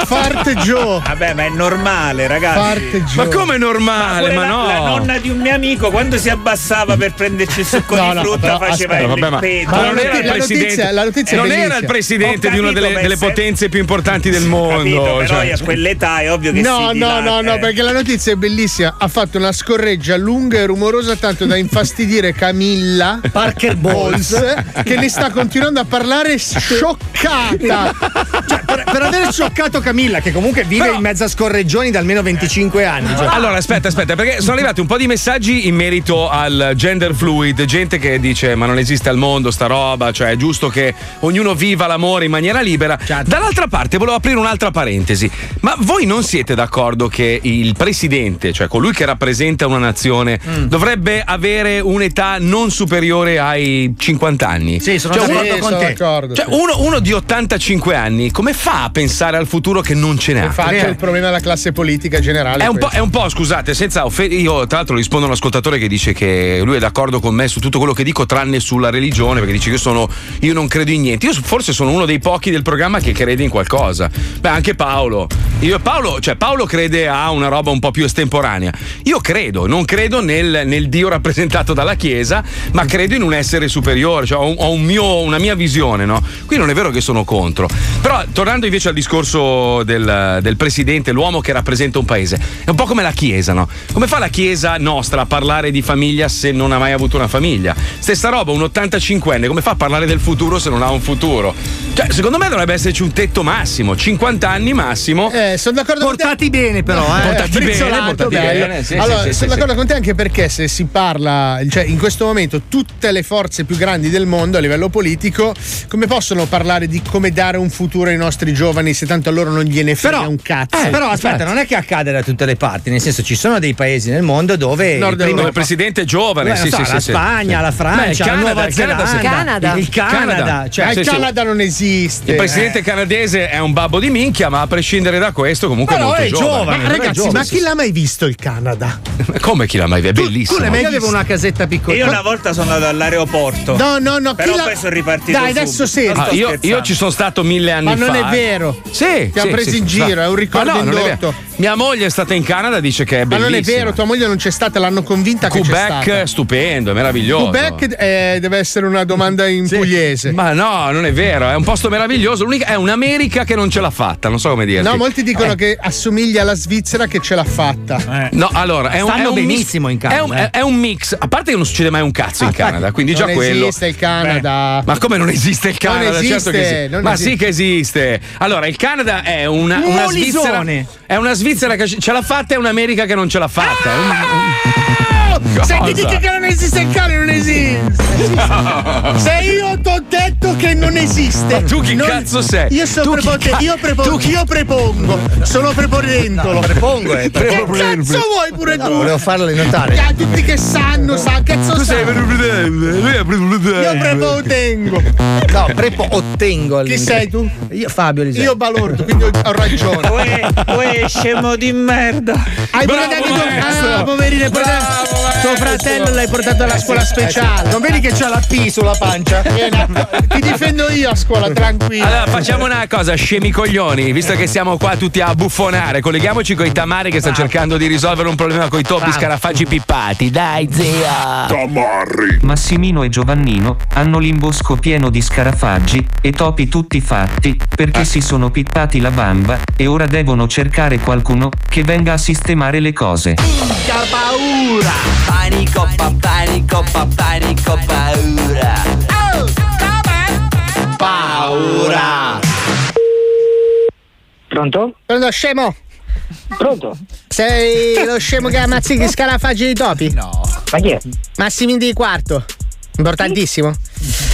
Farte Joe. Vabbè, ma è normale, ragazzi. Farte Joe. Ma come normale? pure Ma la, no. la nonna di un mio amico, quando si abbassava per prenderci il succo No, di no, frutta, però, faceva aspetta, il Vabbè, ma, ma non era il la presidente, notizia- la notizia è non era il presidente di una delle, delle ma potenze più importanti del mondo. Capito, però cioè. a quell'età è ovvio che No, si no, no, no, perché la notizia è bellissima. Ha fatto una scorreggia lunga e rumorosa tanto da infastidire Camilla Parker Bowles. che ne sta continuando a parlare scioccata. Per, per aver scioccato Camilla, che comunque vive Però- in mezzo a scorreggioni da almeno 25 anni. cioè. Allora, aspetta, aspetta, perché sono arrivati un po' di messaggi in merito al gender fluid, gente che dice ma non esiste al mondo sta roba, cioè è giusto che ognuno viva l'amore in maniera libera. Dall'altra parte volevo aprire un'altra parentesi, ma voi non siete d'accordo che il presidente, cioè colui che rappresenta una nazione, dovrebbe avere un'età non superiore ai 50 anni? Sì, sono Cioè, d'accordo uno- con sono te. d'accordo. cioè, uno, uno di 85 anni, come fa a pensare al futuro che non ce n'ha? Infatti è il problema della classe politica generale. È un, è un po', scusate, senza offendere. Io, tra l'altro, rispondo a un ascoltatore che dice che lui è d'accordo con me su tutto quello che dico, tranne sulla religione, perché dice che io sono. Io non credo in niente. Io forse sono uno dei pochi del programma che crede in qualcosa. Beh, anche Paolo. Io e Paolo, cioè Paolo crede a una roba un po' più estemporanea. Io credo, non credo nel, nel Dio rappresentato dalla Chiesa, ma credo in un essere superiore, cioè ho, un- ho un mio- una mia visione, no? Qui non è vero che sono contro. Però, tornando invece al discorso del, del presidente, l'uomo che rappresenta un paese, è un po' come la Chiesa, no? Come fa la Chiesa nostra a parlare di famiglia se non ha mai avuto una famiglia? Stessa roba, un 85enne, come fa a parlare del futuro se non ha un futuro? Cioè, secondo me dovrebbe esserci un tetto massimo, 50 anni massimo. Eh, sono d'accordo con te. Portati bene, però, eh. Portati bene, portati bello. bene, sì, allora, sì, sì, sono sì, d'accordo sì. con te anche perché se si parla, cioè in questo momento tutte le forze più grandi del mondo a livello politico, come possono parlare di come dare un futuro ai nostri giovani se tanto a loro non gliene frega Però, un cazzo? eh, però aspetta, Certo. non è che accade da tutte le parti, nel senso ci sono dei paesi nel mondo dove Nord il primo- il presidente è giovane, Beh, sì, so, sì, la. Spagna, Sì. la Francia, Beh, il la Canada, Nuova il Canada. Zelanda, Canada. il Canada, cioè Ma il. Canada non esiste. Il presidente canadese è un babbo di minchia, ma a prescindere da questo, comunque Però è molto è giovane. giovane. Ma ragazzi, giovane, ma sì, chi l'ha mai visto il Canada? Come chi l'ha mai visto? È bellissimo. tu l'hai mai Io avevo una casetta piccola. Io una volta sono andato all'aeroporto. No, no, no, Però chi l'ha- poi sono ripartito Dai, adesso sì. Ah, io, io ci sono stato mille anni Ma fa. non è vero. Sì. Ti ha sì, preso sì, in sì. giro, è un ricordo Ma no, indotto. Mia moglie è stata in Canada, dice che è Ma bellissima. non è vero, tua moglie non c'è stata, l'hanno convinta che c'è Quebec, stata. stupendo, è meraviglioso. Quebec eh, deve essere una domanda in pugliese. Ma no, non è vero, è un posto meraviglioso. L'unica, è un'America che non ce l'ha fatta, non so come dirti. No, molti dicono Eh. che assomiglia alla Svizzera che ce l'ha fatta. No, allora è un, Stanno è un benissimo in Canada, È un, eh. è un mix. A parte che non succede mai un cazzo in Canada, quindi già non quello. esiste il Canada. Ma come non esiste il Non Canada? esiste, certo che esiste. non Ma esiste. sì che esiste. Allora, il Canada è una, Un una. Svizzera. È una Svizzera che ce l'ha fatta e un'America che non ce l'ha fatta. Un- Oh, Se ti Cosa? dici che non esiste il cane, non esiste. Se io ti ho detto che non esiste. Ma tu chi non- cazzo sei? Io sono Tu chi prepotente. ca- Io, prepo- tu chi- io prepongo. Sono prepotentolo. prepongo, eh. Che cazzo vuoi pure tu? volevo farle notare. Ah, tutti che sanno, sa, cazzo Tu sei prepotente, lui è prepotente. Io prepotengo. No, prepo ottengo. Chi sei tu? Io Fabio Lisei. Io balordo, quindi ho ragione. Uè, uè, scemo di merda. Hai Bravo, portato anche tu. maestro. Ah, poverino, tuo fratello l'hai portato alla scuola speciale. Non vedi che c'ha la P sulla pancia? Ti difendo io a scuola, tranquillo. Allora facciamo una cosa, scemi coglioni, visto che siamo qua tutti a buffonare, colleghiamoci con i tamari che stanno cercando di risolvere un problema con i topi scarafaggi pippati. Dai, zia! Tamarri. Massimino e Giovannino hanno l'imbosco pieno di scarafaggi e topi tutti fatti perché si sono pippati la bamba e ora devono cercare qualcuno che venga a sistemare le cose. Che paura! Panico, pa, panico, pa, panico, paura. Paura! Pronto? Pronto, scemo? Pronto? Sei lo scemo che ammazzi gli scarafaggi di topi? No. Ma chi è? Massimini di quarto. Importantissimo.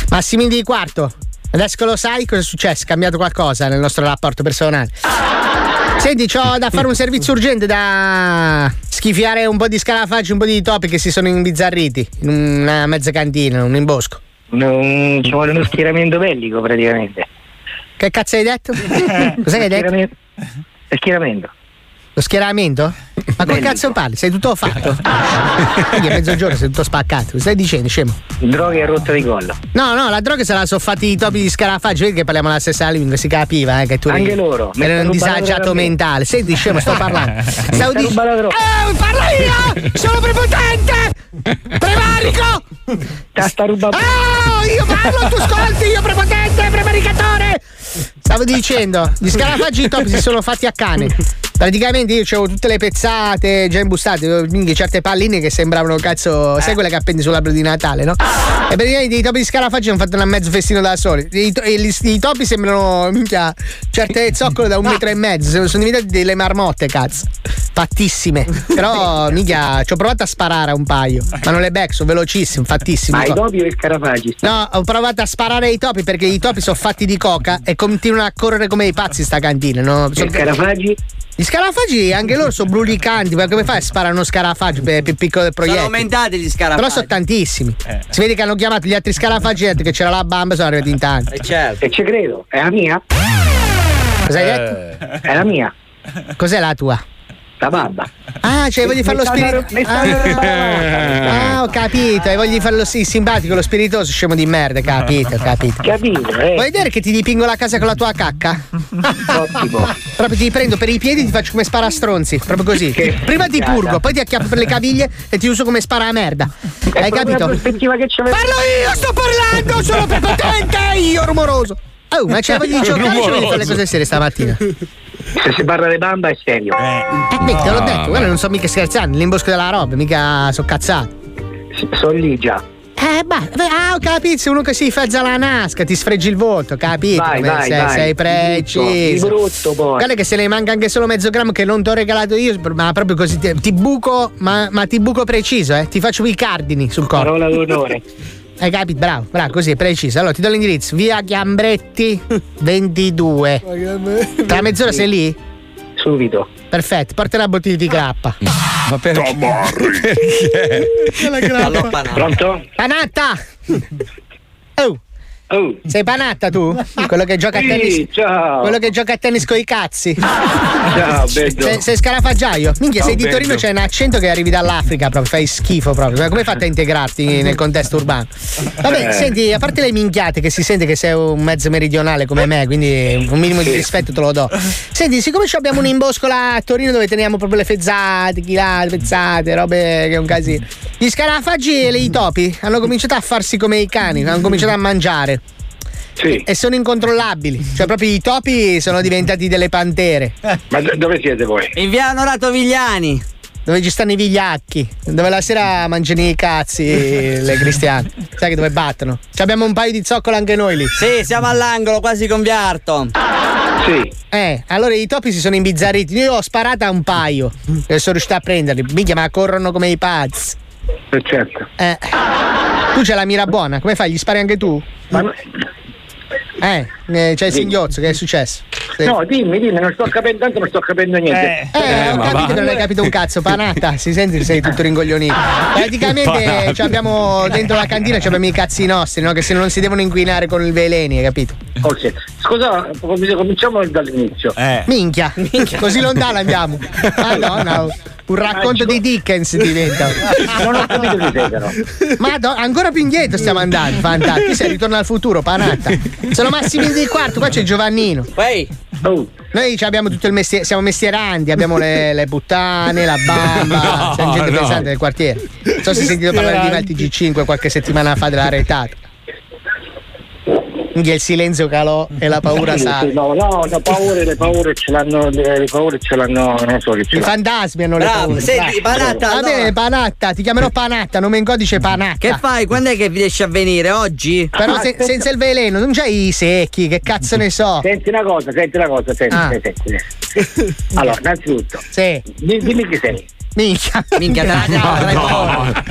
Massimini di quarto. Adesso che lo sai cosa è successo? È cambiato qualcosa nel nostro rapporto personale. Senti, ho da fare un servizio urgente da schifiare un po' di scarafaggi, un po' di topi che si sono imbizzarriti in una mezza cantina, in un imbosco. Non, ci vuole uno schieramento bellico praticamente. Che cazzo hai detto? Cos'è che hai detto? Schieramento. Schieramento. Lo schieramento? Ma come cazzo parli? Sei tutto fatto? Quindi a mezzogiorno sei tutto spaccato. Cosa stai dicendo, scemo? Droga e rotta di collo. No, no, la droga se la sono fatti i topi di scarafaggio, vedi che parliamo la stessa lingua, si capiva eh, che tu Anche eri, loro. Eri un disagiato mentale. Senti, scemo, sto parlando. Stavo sta dicendo. Eh, parlo io! Sono prepotente! Prevarico! Sta rubando. Oh, io parlo, tu ascolti, io prepotente, prevaricatore! Stavo dicendo, gli scarafaggi i topi si sono fatti a cane. Praticamente io avevo tutte le pezzate già imbustate, quindi certe palline che sembravano cazzo, sai quelle che appendi sull'albero di Natale, no? E praticamente i topi di scarafaggi hanno fatto un mezzo festino da soli. I, to- gli- i topi sembrano, minchia, certe zoccole da un metro e mezzo, sono diventati delle marmotte, cazzo. Fattissime. Però, minchia, ci ho provato a sparare a un paio, ma non le becco, sono velocissimi, fattissimi. Ma i topi o i scarafaggi? No, ho provato a sparare ai topi perché i topi sono fatti di coca e continuano a correre come i pazzi sta cantina. No? I scarafaggi? Gli scarafaggi anche loro sono brulicanti, ma come fai a sparare uno scarafaggio per più piccolo del proiettile? Sono aumentati gli scarafaggi. Però sono tantissimi. Si vede che hanno chiamato gli altri scarafaggi e hanno detto che c'era la bamba, sono arrivati in tanti. E certo. E ci credo, è la mia? Cosa hai Eh. detto? È la mia. Cos'è la tua? La babba. Ah, cioè voglli Mi farlo stanno- spirito. mi stanno rubando Ah, ho capito, e voglli farlo sì, simpatico, lo spiritoso, scemo di merda, capito, capito. Capito, eh. Vuoi vedere che ti dipingo la casa con la tua cacca? Ottimo. Proprio ti prendo per i piedi e ti faccio come spara stronzi, proprio così. Prima ti purgo, poi ti acchiappo per le caviglie e ti uso come spara a merda. Hai capito? la prospettiva che c'aveva. Parlo io, sto parlando, sono prepotente, io rumoroso. Oh, ma c'è voglia di giocare, c'è voglia di fare le cose serie stamattina. Se si parla di bamba è serio. Eh, beh, te l'ho detto, guarda, non so mica scherzando, l'imbosco della roba, mica so cazzato. Sono lì già. Eh, beh, ah, ho capito, sei uno che si fezza la nasca, ti sfreggi il volto, capito? Vai, vai, sei, vai. sei Di preciso. brutto poi. Guarda che se ne manca anche solo mezzo grammo che non ti ho regalato io, ma proprio così ti, ti buco, ma, ma ti buco preciso, eh? Ti faccio i cardini sul corpo. Parola d'onore. Hai capito? Bravo, bravo, così è preciso. Allora ti do l'indirizzo, via Chiambretti 22. Tra mezz'ora sei lì? Subito. Perfetto, porta la bottiglia di grappa. Ma perché? La grappa. Pronto? Panatta! Oh! Sei panatta tu? Quello che gioca a Sì, tennis. ciao. Quello che gioca a tennis con i cazzi. Ciao, bello. Sei, sei scarafaggiaio? Minchia, Ciao, sei di bello. Torino, c'è un accento che arrivi dall'Africa, proprio fai schifo proprio. Ma come hai fatto a integrarti nel contesto urbano? Vabbè, Eh. senti, a parte le minchiate che si sente che sei un mezzo meridionale come me, quindi un minimo di rispetto te lo do. Senti, siccome ci abbiamo un imbosco là a Torino dove teniamo proprio le fezzate, chilate, pezzate, robe che è un casino. Gli scarafaggi e i topi hanno cominciato a farsi come i cani, hanno cominciato a mangiare. E sono incontrollabili. Cioè, proprio i topi sono diventati delle pantere. Ma do- dove siete voi? In via Onorato Vigliani. Dove ci stanno i vigliacchi. Dove la sera mangiano i cazzi le cristiane. Sai che dove battono? Ci abbiamo un paio di zoccole anche noi lì. Sì, siamo all'angolo, quasi con via Arton. Sì. Eh, allora i topi si sono imbizzarriti. Io ho sparato a un paio. E sono riuscito a prenderli. Minchia, ma corrono come i pazzi. Certo. Eh. Tu c'hai la mira buona, come fai? Gli spari anche tu? Eh, eh, c'è il singhiozzo, che è successo? Sì. No, dimmi, dimmi, non sto capendo, tanto non sto capendo niente. Eh, ho capito che non hai capito un cazzo, panatta, si sente che sei tutto ringoglionito. Praticamente abbiamo dentro la cantina ci abbiamo i cazzi nostri, no? Che se non si devono inquinare con il veleni, hai capito? Ok, scusa, com- cominciamo dall'inizio. Minchia, così lontano andiamo. Madonna, un racconto di Dickens diventa. Non ho capito chi sei però. Madonna, ancora più indietro stiamo andando, fantastico. Chi sei? Ritorno al futuro, panatta. Sono Massimino di quarto, qua c'è Giovannino. Noi ci abbiamo tutto il mestiere, siamo mestierandi, abbiamo le, le puttane, la bamba, No, siamo gente no. pesante del quartiere. Non so se hai sentito parlare di Malti G5 qualche settimana fa della retata. Il silenzio calò e la paura sale. sì, No, no, le paure, le paure ce l'hanno, le, le paure ce l'hanno, non so che ce I fantasmi hanno le Bravo, paure. senti, Panatta, Va allora- bene, Panatta, ti chiamerò Panatta, nome in codice Panatta. Che fai? Quando è che riesci a venire? Oggi? Però se- senza il veleno, non c'hai i secchi, che cazzo ne so. Senti una cosa, senti una cosa, senti, Ah. senti. Allora, innanzitutto, Sì. di- dimmi chi sei. Minchia. Minchia, te la chiamo, te la Madonna.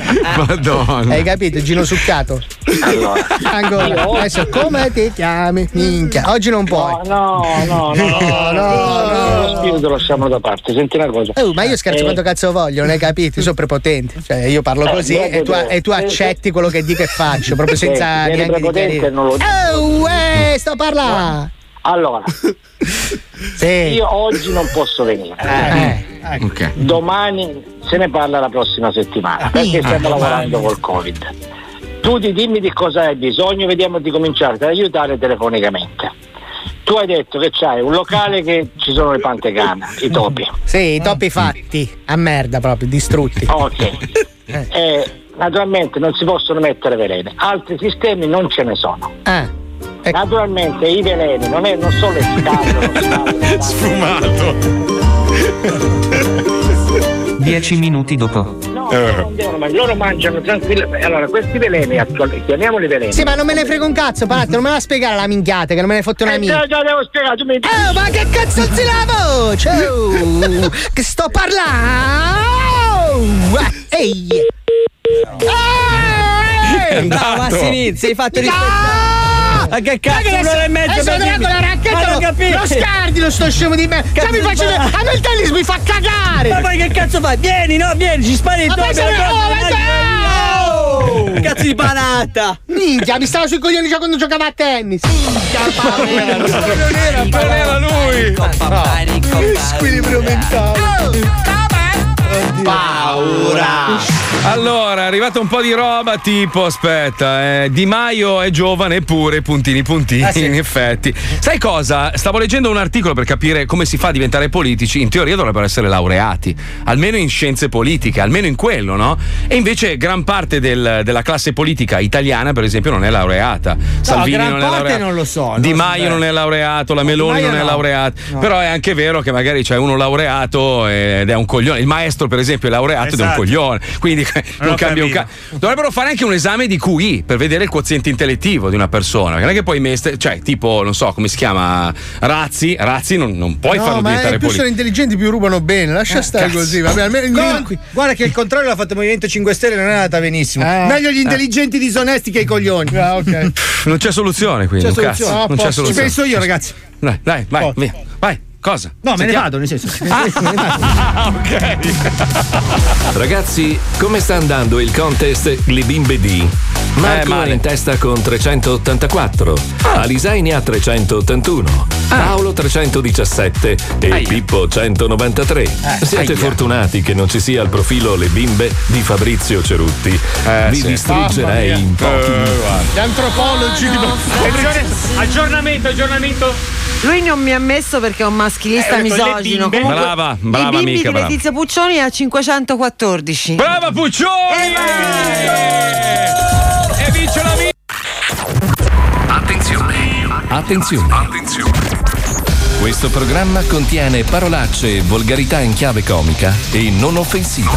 Madonna. Hai capito? Gino succato. Allora, Ancora. io- Adesso come ti chiami? Minchia. Oggi non puoi. No, no, no, no, no, Lo spirito lo lasciamo da parte. Senti una cosa. Oh, ma io scherzo Eh, quanto cazzo voglio, non hai capito? Io sono prepotente. Cioè, io parlo Eh, così e tu, te. e tu accetti quello che dico e faccio, proprio senza vieni neanche prepotente dichiarire. e non lo dico. Oh, eh, sto a parlare. Allora, Sì. io oggi non posso venire. Eh, Ok. Domani se ne parla la prossima settimana perché Ah, stiamo lavorando col Covid. Tu ti dimmi di cosa hai bisogno, vediamo di cominciare ad aiutare telefonicamente. Tu hai detto che c'hai un locale che ci sono le pantecane, i topi. Sì, i topi fatti. A merda proprio, distrutti. Ok. Eh, naturalmente non si possono mettere veleni, altri sistemi non ce ne sono. Ah. Naturalmente i veleni non, è, non sono le scatole, Dieci minuti dopo. no, non devono loro mangiano tranquillamente. Allora, questi veleni, chiamiamoli veleni. Sì, ma non me ne frega un cazzo, Palazzo, non me la spiegare la minchiata, che non me ne fotte una Eh, minchia. te la devo spiegare, tu mi Oh, ma che cazzo alzi la voce? Oh, che sto parlando! Ehi! Ehi! Bravo Massinizzi, hai fatto rispettare. Ma che cazzo, un'ora e mezza per andrà dirmi- con la Ma racchetta non lo, lo scardi lo sto scemo di me. Già mi Cazzo faccio di a me il tennis mi fa cagare. Ma poi che cazzo fai? Vieni, no, vieni, ci spari il Ma tuo che- oh, ma- Cazzo di panata! Minchia mi stava sui coglioni già quando giocava a tennis. Minchia Non era lui. Squilibrio mentale. Paura. Allora, è arrivata un po' di roba tipo, aspetta, eh, Di Maio è giovane eppure, puntini puntini, Ah, sì. in effetti. Sai cosa? Stavo leggendo un articolo per capire come si fa a diventare politici. In teoria dovrebbero essere laureati, almeno in scienze politiche, almeno in quello, no? E invece gran parte del- della classe politica italiana, per esempio, non è laureata. Salvini gran non è laureato. non lo so, Di Maio non è laureato, la Meloni non è no. laureata. No. Però è anche vero che magari c'è uno laureato ed è un coglione. Il maestro, per esempio, è laureato ed è un Esatto. coglione. Quindi non, ho cambia un cazzo. Dovrebbero fare anche un esame di QI per vedere il quoziente intellettivo di una persona. perché Non è che poi meste, cioè, tipo, non so come si chiama, Razzi. Razzi non, non puoi no, farlo ma diventare è più sono politico. intelligenti più rubano bene, lascia stare cazzo. così. Vabbè, almeno No, guarda che il contrario l'ha fatto il Movimento 5 Stelle, non è andata benissimo. Ah. Meglio gli intelligenti disonesti che i coglioni. Ah, ok. Non c'è soluzione, quindi. C'è un cazzo. soluzione. non c'è Ci soluzione. penso io, ragazzi. Dai, dai, vai, Cosa? via. Cosa? No, me ne Sentiamo. vado, nel senso. Ah, ok. Ragazzi, come sta andando il contest Le Bimbe D? Marco Eh, è in testa con 384, Alisei ne ha 381, Paolo 317 e Aia. Pippo 193. Siete aia. fortunati che non ci sia il profilo Le Bimbe di Fabrizio Cerutti. Eh, Vi sì. distruggerei Mamma in pochi Eh, minuti. Gli antropologi di Attenzione, aggiornamento, aggiornamento. Lui non mi ha messo perché è un maschilista Eh, misogino. Comunque, Brava, brava I bimbi amica, di brava. Letizia Puccioni a 514. Brava Puccioni! E vince la vita! Attenzione! Attenzione! Attenzione! Questo programma contiene parolacce e volgarità in chiave comica e non offensiva.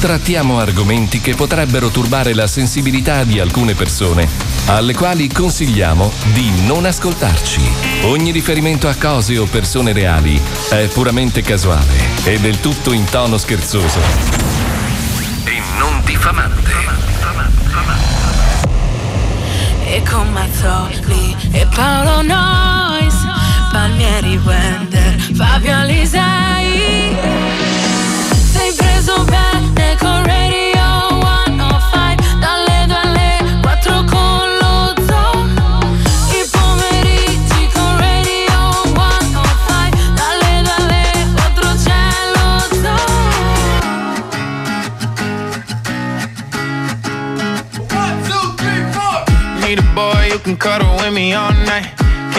Trattiamo argomenti che potrebbero turbare la sensibilità di alcune persone, alle quali consigliamo di non ascoltarci. Ogni riferimento a cose o persone reali è puramente casuale e del tutto in tono scherzoso. E non diffamante. E con Mazzoli e Paolo Nois, Palmieri Wender, Fabio Alisei. Sei preso bene con Radio 105, dalle 2 alle 4 con lo zoo. I pomeriggi con Radio 105, dalle 2 alle 4 c'è lo zoo. Me the boy, you can cuddle with me all night.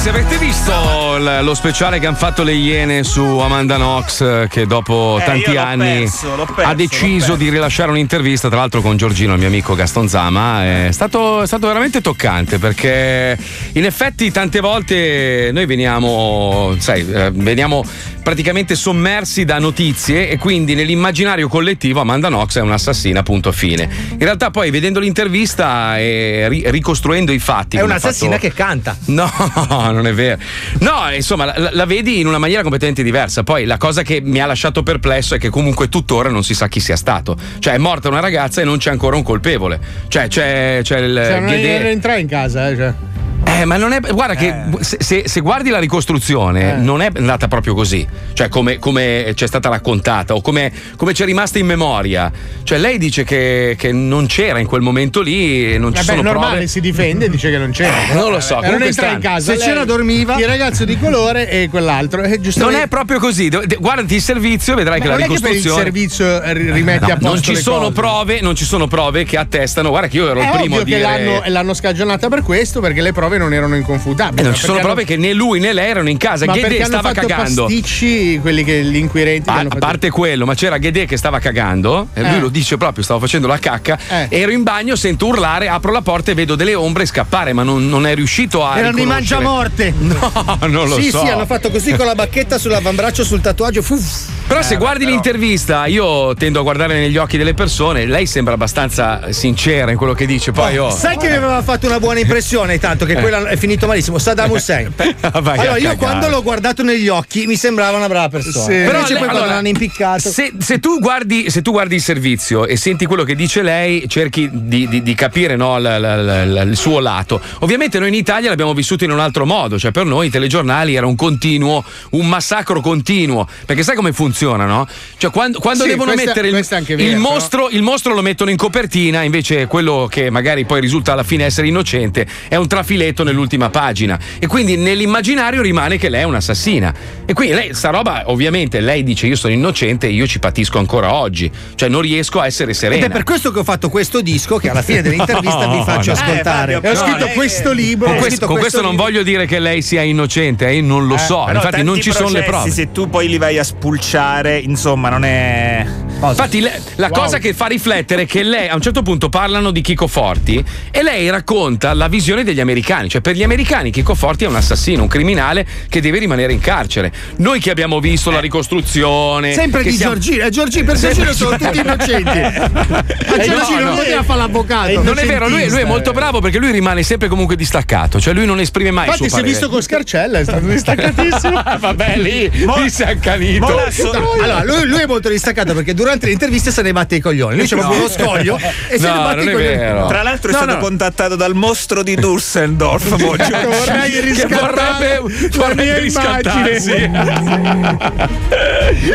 ragazzi avete visto l- lo speciale che hanno fatto le Iene su Amanda Knox eh, che dopo Eh, tanti anni perso, perso, ha deciso di rilasciare un'intervista tra l'altro con Giorgino, il mio amico Gaston Zama. È stato, è stato veramente toccante perché in effetti tante volte noi veniamo, sai, eh, veniamo praticamente sommersi da notizie e quindi nell'immaginario collettivo Amanda Knox è un'assassina, punto fine. In realtà poi vedendo l'intervista e ri- ricostruendo i fatti... È un'assassina fatto- che canta. No, non è vero. No, insomma, la, la vedi in una maniera completamente diversa. Poi la cosa che mi ha lasciato perplesso è che comunque tuttora non si sa chi sia stato. Cioè, è morta una ragazza e non c'è ancora un colpevole. Cioè, c'è, c'è il. Cioè, non Ghedè- entrare in casa, eh, cioè. Eh, ma non è. Guarda, che se, se- se guardi la ricostruzione, Eh. non è andata proprio così. Cioè, come, come c'è stata raccontata o come, come c'è rimasta in memoria. Cioè, lei dice che, che non c'era in quel momento lì e non ci Vabbè, sono è normale, prove. si difende e dice che non c'era. Eh, non lo so, Eh, non entra in casa. Se lei- c'era, dormiva. Il ragazzo di colore e quell'altro. E Non è proprio così. Guardati il servizio e vedrai Ma che la non è che per il ricostruzione. servizio eh, ri- rimetti No, a posto non ci le sono cose. prove, non ci sono prove che attestano. Guarda che io ero È il primo ovvio a dire. che l'hanno, l'hanno scagionata per questo perché le prove non erano inconfutabili. Eh, non Ma ci sono prove che né lui né lei erano in casa. ma Ghedè perché hanno stava fatto cagando. pasticci quelli che gli inquirenti A, hanno a fatto. parte quello, ma c'era Ghedè che stava cagando, e lui Eh. lo dice proprio, stavo facendo la cacca, ero in bagno, sento urlare, apro la porta e vedo delle ombre scappare, ma non, non è riuscito a Erano i mangiamorte. No, non lo sì, so. sì, hanno fatto così con la bacchetta sull'avambraccio sul tatuaggio. Fu. Però se guardi l'intervista, io tendo a guardare negli occhi delle persone, lei sembra abbastanza sincera in quello che dice, poi oh. Sai che mi aveva fatto una buona impressione, tanto che Eh. quella è finito malissimo. Saddam Hussein. Allora, io quando l'ho guardato negli occhi mi sembrava una brava persona. Sì. Però Però Invece lei- poi quando allora, l'hanno impiccato. Se, se tu guardi, se tu guardi il servizio e senti quello che dice lei, cerchi di, di- di capire no, la- la- la- la- il suo lato. Ovviamente noi in Italia l'abbiamo vissuto in un altro modo, cioè per noi i telegiornali era un continuo, un massacro continuo. Perché sai come funziona, no? Cioè quando, quando Sì, devono questa- mettere il, questo anche il vero, mostro, il mostro lo mettono in copertina, invece quello che magari poi risulta alla fine essere innocente è un trafiletto nell'ultima pagina. E quindi nell'immaginario rimane che lei è un'assassina. E quindi lei, sta roba, ovviamente, lei dice io sono innocente e io ci patisco ancora oggi. Cioè non riesco a essere Ed serena. è per questo che ho fatto questo disco che alla fine dell'intervista No, vi faccio no. ascoltare. Eh, Fabio, ho no, scritto lei- questo libro. Con ho questo, scritto con questo non libro. voglio dire che lei sia innocente, eh, io non lo so. Però Infatti, non ci sono le prove. Se tu poi li vai a spulciare, insomma, non è. Infatti, le- la Wow. cosa che fa riflettere è che lei a un certo punto parlano di Chico Forti e lei racconta la visione degli americani. Cioè, per gli americani, Chico Forti è un assassino, un criminale che deve rimanere in carcere. Noi che abbiamo visto la ricostruzione. Sempre di siamo- Giorgino. Eh, Giorgino, per Giorgino sono tutti innocenti. Ma Eh, Giorgino no, non no. poteva fare l'avvocato. Non è vero, lui, lui è molto bravo perché lui rimane sempre comunque distaccato, cioè lui non esprime mai il Infatti, suo si è parere. visto con Scarcella, è stato distaccatissimo. Vabbè, lì, lì si è accanito. Allora, lui, lui è molto distaccato perché durante le interviste se ne batte i coglioni. Lui c'è proprio uno scoglio e se ne batte i coglioni. Tra l'altro è No, stato no. contattato dal mostro di Dusseldorf. Vorrei che riscattare vorrebbe, la mia riscattarsi.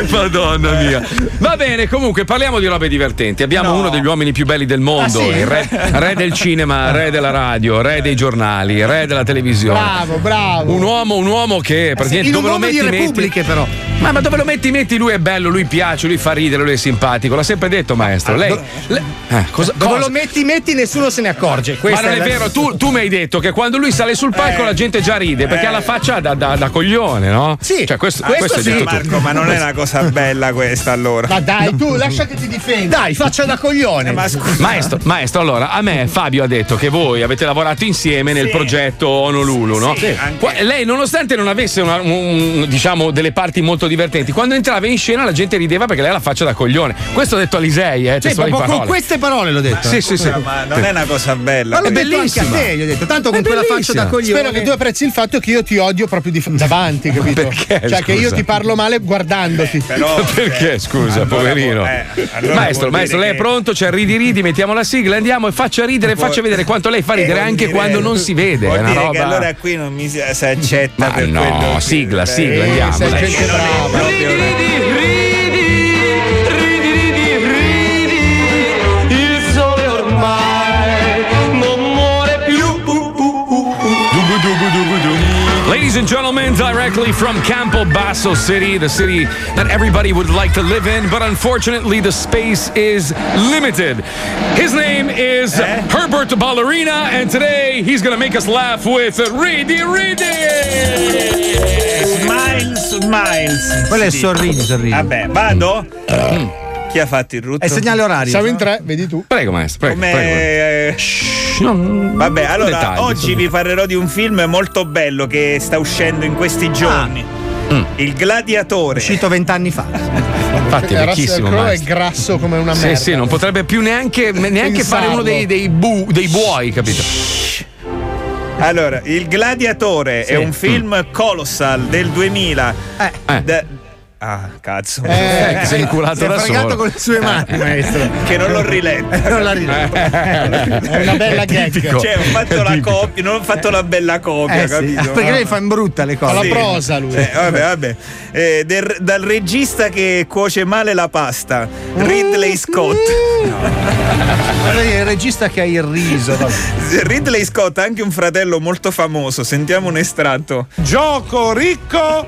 Madonna mia. Va bene, comunque parliamo di robe divertenti. Abbiamo uno degli uomini più belli del mondo, Ah, sì? il re, re del cinema, re della radio, re dei giornali, re della televisione. Bravo, bravo. Un uomo, un uomo che praticamente In un dove lo metti di metti. repubbliche, però. Ma, ma dove lo metti? Metti lui è bello, lui piace, lui fa ridere, lui è simpatico. L'ha sempre detto, maestro. Lei. lei- eh, cosa, Dove lo metti, metti, nessuno se ne accorge. Ma Questa non è la- vero, tu, tu mi hai detto che quando lui sale sul palco la gente già ride perché ha la faccia da, da- da coglione, no? Sì. Cioè, questo, questo, detto tu. Marco, ma non è una cosa bella questa allora. Ma dai, tu lascia che ti difenda. Dai, faccia da coglione. ma scusa. Maestro, maestro, allora a me Fabio ha detto che voi avete lavorato insieme nel Sì. progetto Honolulu, no? Sì, anche- Lei, nonostante non avesse una- un- diciamo delle parti molto divertenti, quando entrava in scena la gente rideva perché lei ha la faccia da coglione. Questo ho detto a Lisei, eh, Sì, proprio con parole. queste parole l'ho detto. Sì, sì, sì. Ma non è una cosa bella. Ma l'ho È detto anche a bellissima. te, gli ho detto. Tanto con È quella faccia da coglione. Spero che tu apprezzi il fatto che io ti odio proprio di davanti, capito? Perché, Cioè, che io scusa? ti parlo male guardandoti. Però, Perché, scusa, allora poverino? eh, allora maestro, maestro, lei è pronto? C'è ridi ridi, mettiamo la sigla, andiamo e faccia ridere, Vuol- faccia vedere quanto lei fa ridere Eh, vuol anche quando non si vede. Vuol È una roba. che allora qui non mi si, si accetta Ma per no, sigla, sigla, Eh, andiamo, sei dai. Ladies and gentlemen, directly from Campo Basso City, the city that everybody would like to live in, but unfortunately the space is limited. His name is eh? Herbert Ballerina, and today he's gonna make us laugh with Ridi Ridi! Smiles, smiles. Quello è Sì. sorridi, sorridi. Vabbè, vado? Mm. Chi ha fatto il rutto? È segnale orario. Siamo in tre, vedi tu. Prego, maestro, prego. Come- prego. Eh, eh, Vabbè, allora dettagli, oggi insomma. vi parlerò di un film molto bello che sta uscendo in questi giorni. Mm. Il Gladiatore. Uscito vent'anni fa. Infatti è vecchissimo, Crowe è grasso come una Sì, merda. sì, non potrebbe più neanche, neanche fare uno dei, dei, bu- dei buoi, capito? Allora, Il Gladiatore Sì. è un film colossal del 2000. Eh. Da- Ah, cazzo. Eh, che sei inculato Si è da fregato solo. con le sue mani, maestro. Che non l'ho riletto. Non l'ha riletto. È una bella È gag. tipico. Cioè, ho fatto la copia, non ho fatto la bella copia, Eh sì, capito? Perché lei fa in brutta le cose. Alla Sì. prosa lui. Eh, vabbè, vabbè. Eh, del- dal regista che cuoce male la pasta, Ridley Scott. È il regista che ha il riso. vabbè. Ridley Scott ha anche un fratello molto famoso. Sentiamo un estratto. Gioco ricco,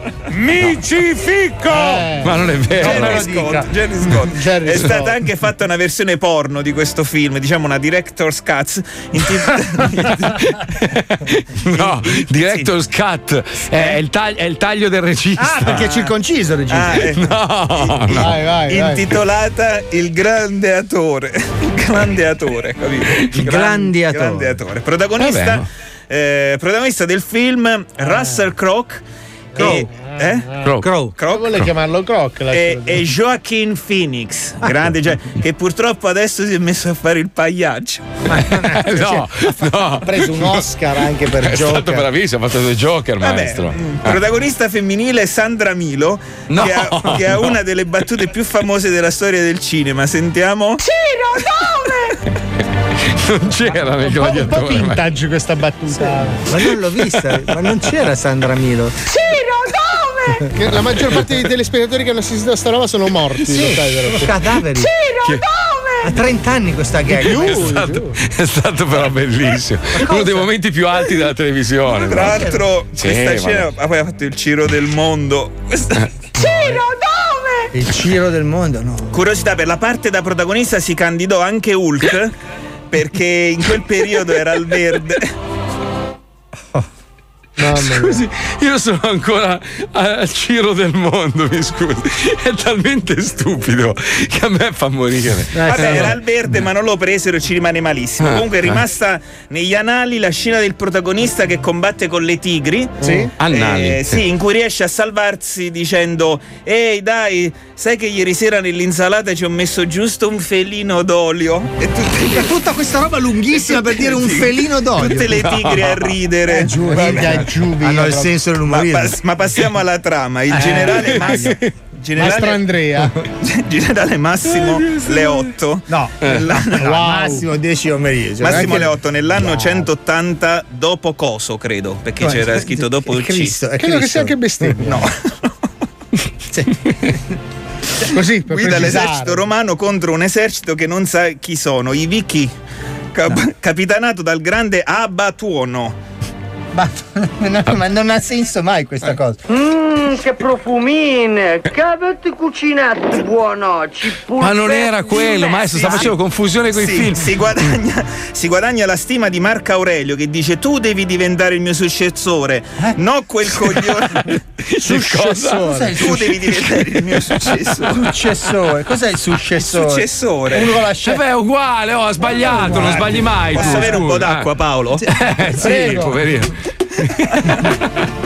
micifico. Ma non è vero. Jerry Scott. Jerry Scott. Jerry È Scott. stata anche fatta una versione porno di questo film, diciamo una director's cut. No, Director's Cut è il, tag- è il taglio del regista. Ah, perché è circonciso il regista. Ah, eh, No, no. Vai, vai, vai. intitolata Il grande attore. Il grande attore, capito? Il grande attore. grande attore. Protagonista, eh, protagonista del film Russell Crowe. E, eh? Crowe. Crow. Crowe? Vuole chiamarlo Croc? E, e Joaquin Phoenix, grande, cioè, che purtroppo adesso si è messo a fare il pagliaccio. no, no. Ha preso un Oscar anche per È stato Joker. bravissimo, ha fatto due Joker, Vabbè, maestro. mm, protagonista femminile Sandra Milo, No. che, ha, che ha una delle battute più famose della storia del cinema. Sentiamo. Non c'era nel Un po' gladiatore. ma- vintage questa battuta. Ma non l'ho vista, ma non c'era Sandra Milo. Che la maggior parte dei telespettatori che hanno assistito a sta roba sono morti. vero? Sono cadaveri. Ha 30 anni questa gag. È stato, è stato però bellissimo. Uno dei momenti più alti della televisione. Tra l'altro, Sì, questa vabbè. scena ha poi ha fatto il Ciro del mondo. Questa- Il Ciro del mondo, no. Curiosità, per la parte da protagonista si candidò anche Hulk. Perché in quel periodo era al verde. Scusi, io sono ancora al giro del mondo, mi scusi. È talmente stupido che a me fa morire. Vabbè, era al verde, ma non lo presero e ci rimane malissimo. Ah, Comunque è ah. rimasta negli anali la scena del protagonista che combatte con le tigri. Sì? Annali. Eh, sì, in cui riesce a salvarsi dicendo: Ehi, dai, sai che ieri sera nell'insalata ci ho messo giusto un felino d'olio. E tutte, Tutta questa roba lunghissima per dire un felino d'olio. tutte le tigri a ridere. Giù, raga, via, Hanno il proprio. senso Ma, dell'umorismo. pas- ma passiamo alla trama. Il generale, Mas- Mastro generale, Andrea. generale Massimo Leotto. No, Nell'anno- no, massimo 10 pomeriggio. Cioè, Massimo anche- Leotto nell'anno 180 dopo Coso, credo, perché No, c'era è- scritto dopo il C. Cristo, è Credo che sia anche bestemmia. No, Così, per guida precisare. l'esercito romano contro un esercito che non sa chi sono, i Vichi, cap- capitanato dal grande Abatuono. Ma, ma non ha senso mai questa cosa. Mmm, che profumine! Che avete cucinato buono! Ma non era quello, maestro, sta facendo confusione con i Sì, film. Si guadagna, si guadagna la stima di Marco Aurelio che dice tu devi diventare il mio successore, no quel coglione. Successore. Tu devi diventare il mio successore. Successore. Cos'è il successore? Successore. Uno con la scia- Vabbè, è uguale, oh, ha sbagliato, non sbagli mai. Posso tu, avere un po' scusa. d'acqua, Paolo? Eh, sì, Prego. poverino.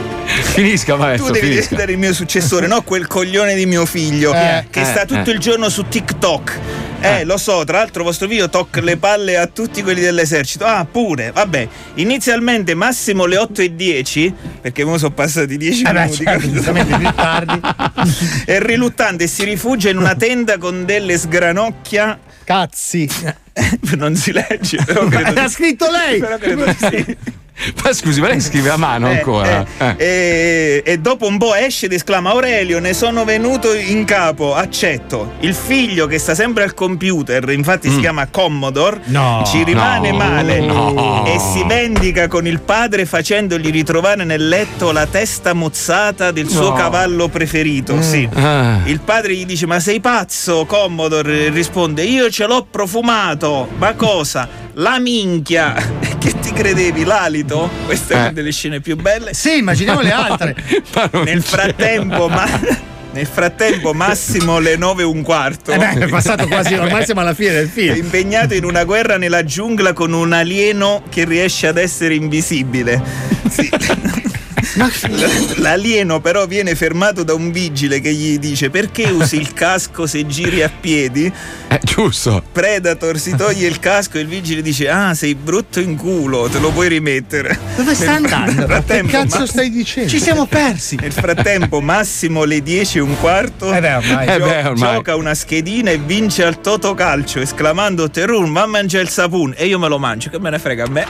Finisca, maestro. Tu devi finisca. diventare il mio successore, no quel coglione di mio figlio Eh, che eh, sta tutto eh. il giorno su TikTok. Eh, lo so, tra l'altro vostro figlio tocca le palle a tutti quelli dell'esercito. Ah, pure, vabbè. Inizialmente massimo le 8 e 10, perché ora sono passati 10 Eh beh, minuti. certo, giustamente più tardi. È riluttante e si rifugia in una tenda con delle sgranocchia. Cazzi. non si legge, però credo L'ha scritto lei! però credo di sì. Ma scusi, ma lei scrive a mano Eh, ancora? eh, E, e dopo un po' esce ed esclama Aurelio ne sono venuto in capo accetto il figlio che sta sempre al computer infatti si chiama Commodore No. ci rimane No. male No. e si vendica con il padre facendogli ritrovare nel letto la testa mozzata del suo No. cavallo preferito sì. Ah. il padre gli dice ma sei pazzo Commodore risponde io ce l'ho profumato ma cosa? la minchia che ti credevi l'alito? Questa è una Eh. delle scene più belle Sì, immaginiamo le altre. nel frattempo ma nel frattempo Massimo le 9 e un quarto Eh beh, è passato quasi, ormai siamo alla fine del è film. impegnato in una guerra nella giungla con un alieno che riesce ad essere invisibile. Sì. L'alieno però viene fermato da un vigile che gli dice perché usi il casco se giri a piedi? Eh, giusto. Predator si toglie il casco e il vigile dice ah sei brutto in culo, te lo puoi rimettere. Dove sta andando? Che cazzo Ma- stai dicendo? Ci siamo persi. nel frattempo Massimo le 10 e un quarto Eh beh, ormai. gio- Eh beh, ormai. gioca una schedina e vince al Totocalcio esclamando Terun va a mangiare il sapun e io me lo mangio che me ne frega a me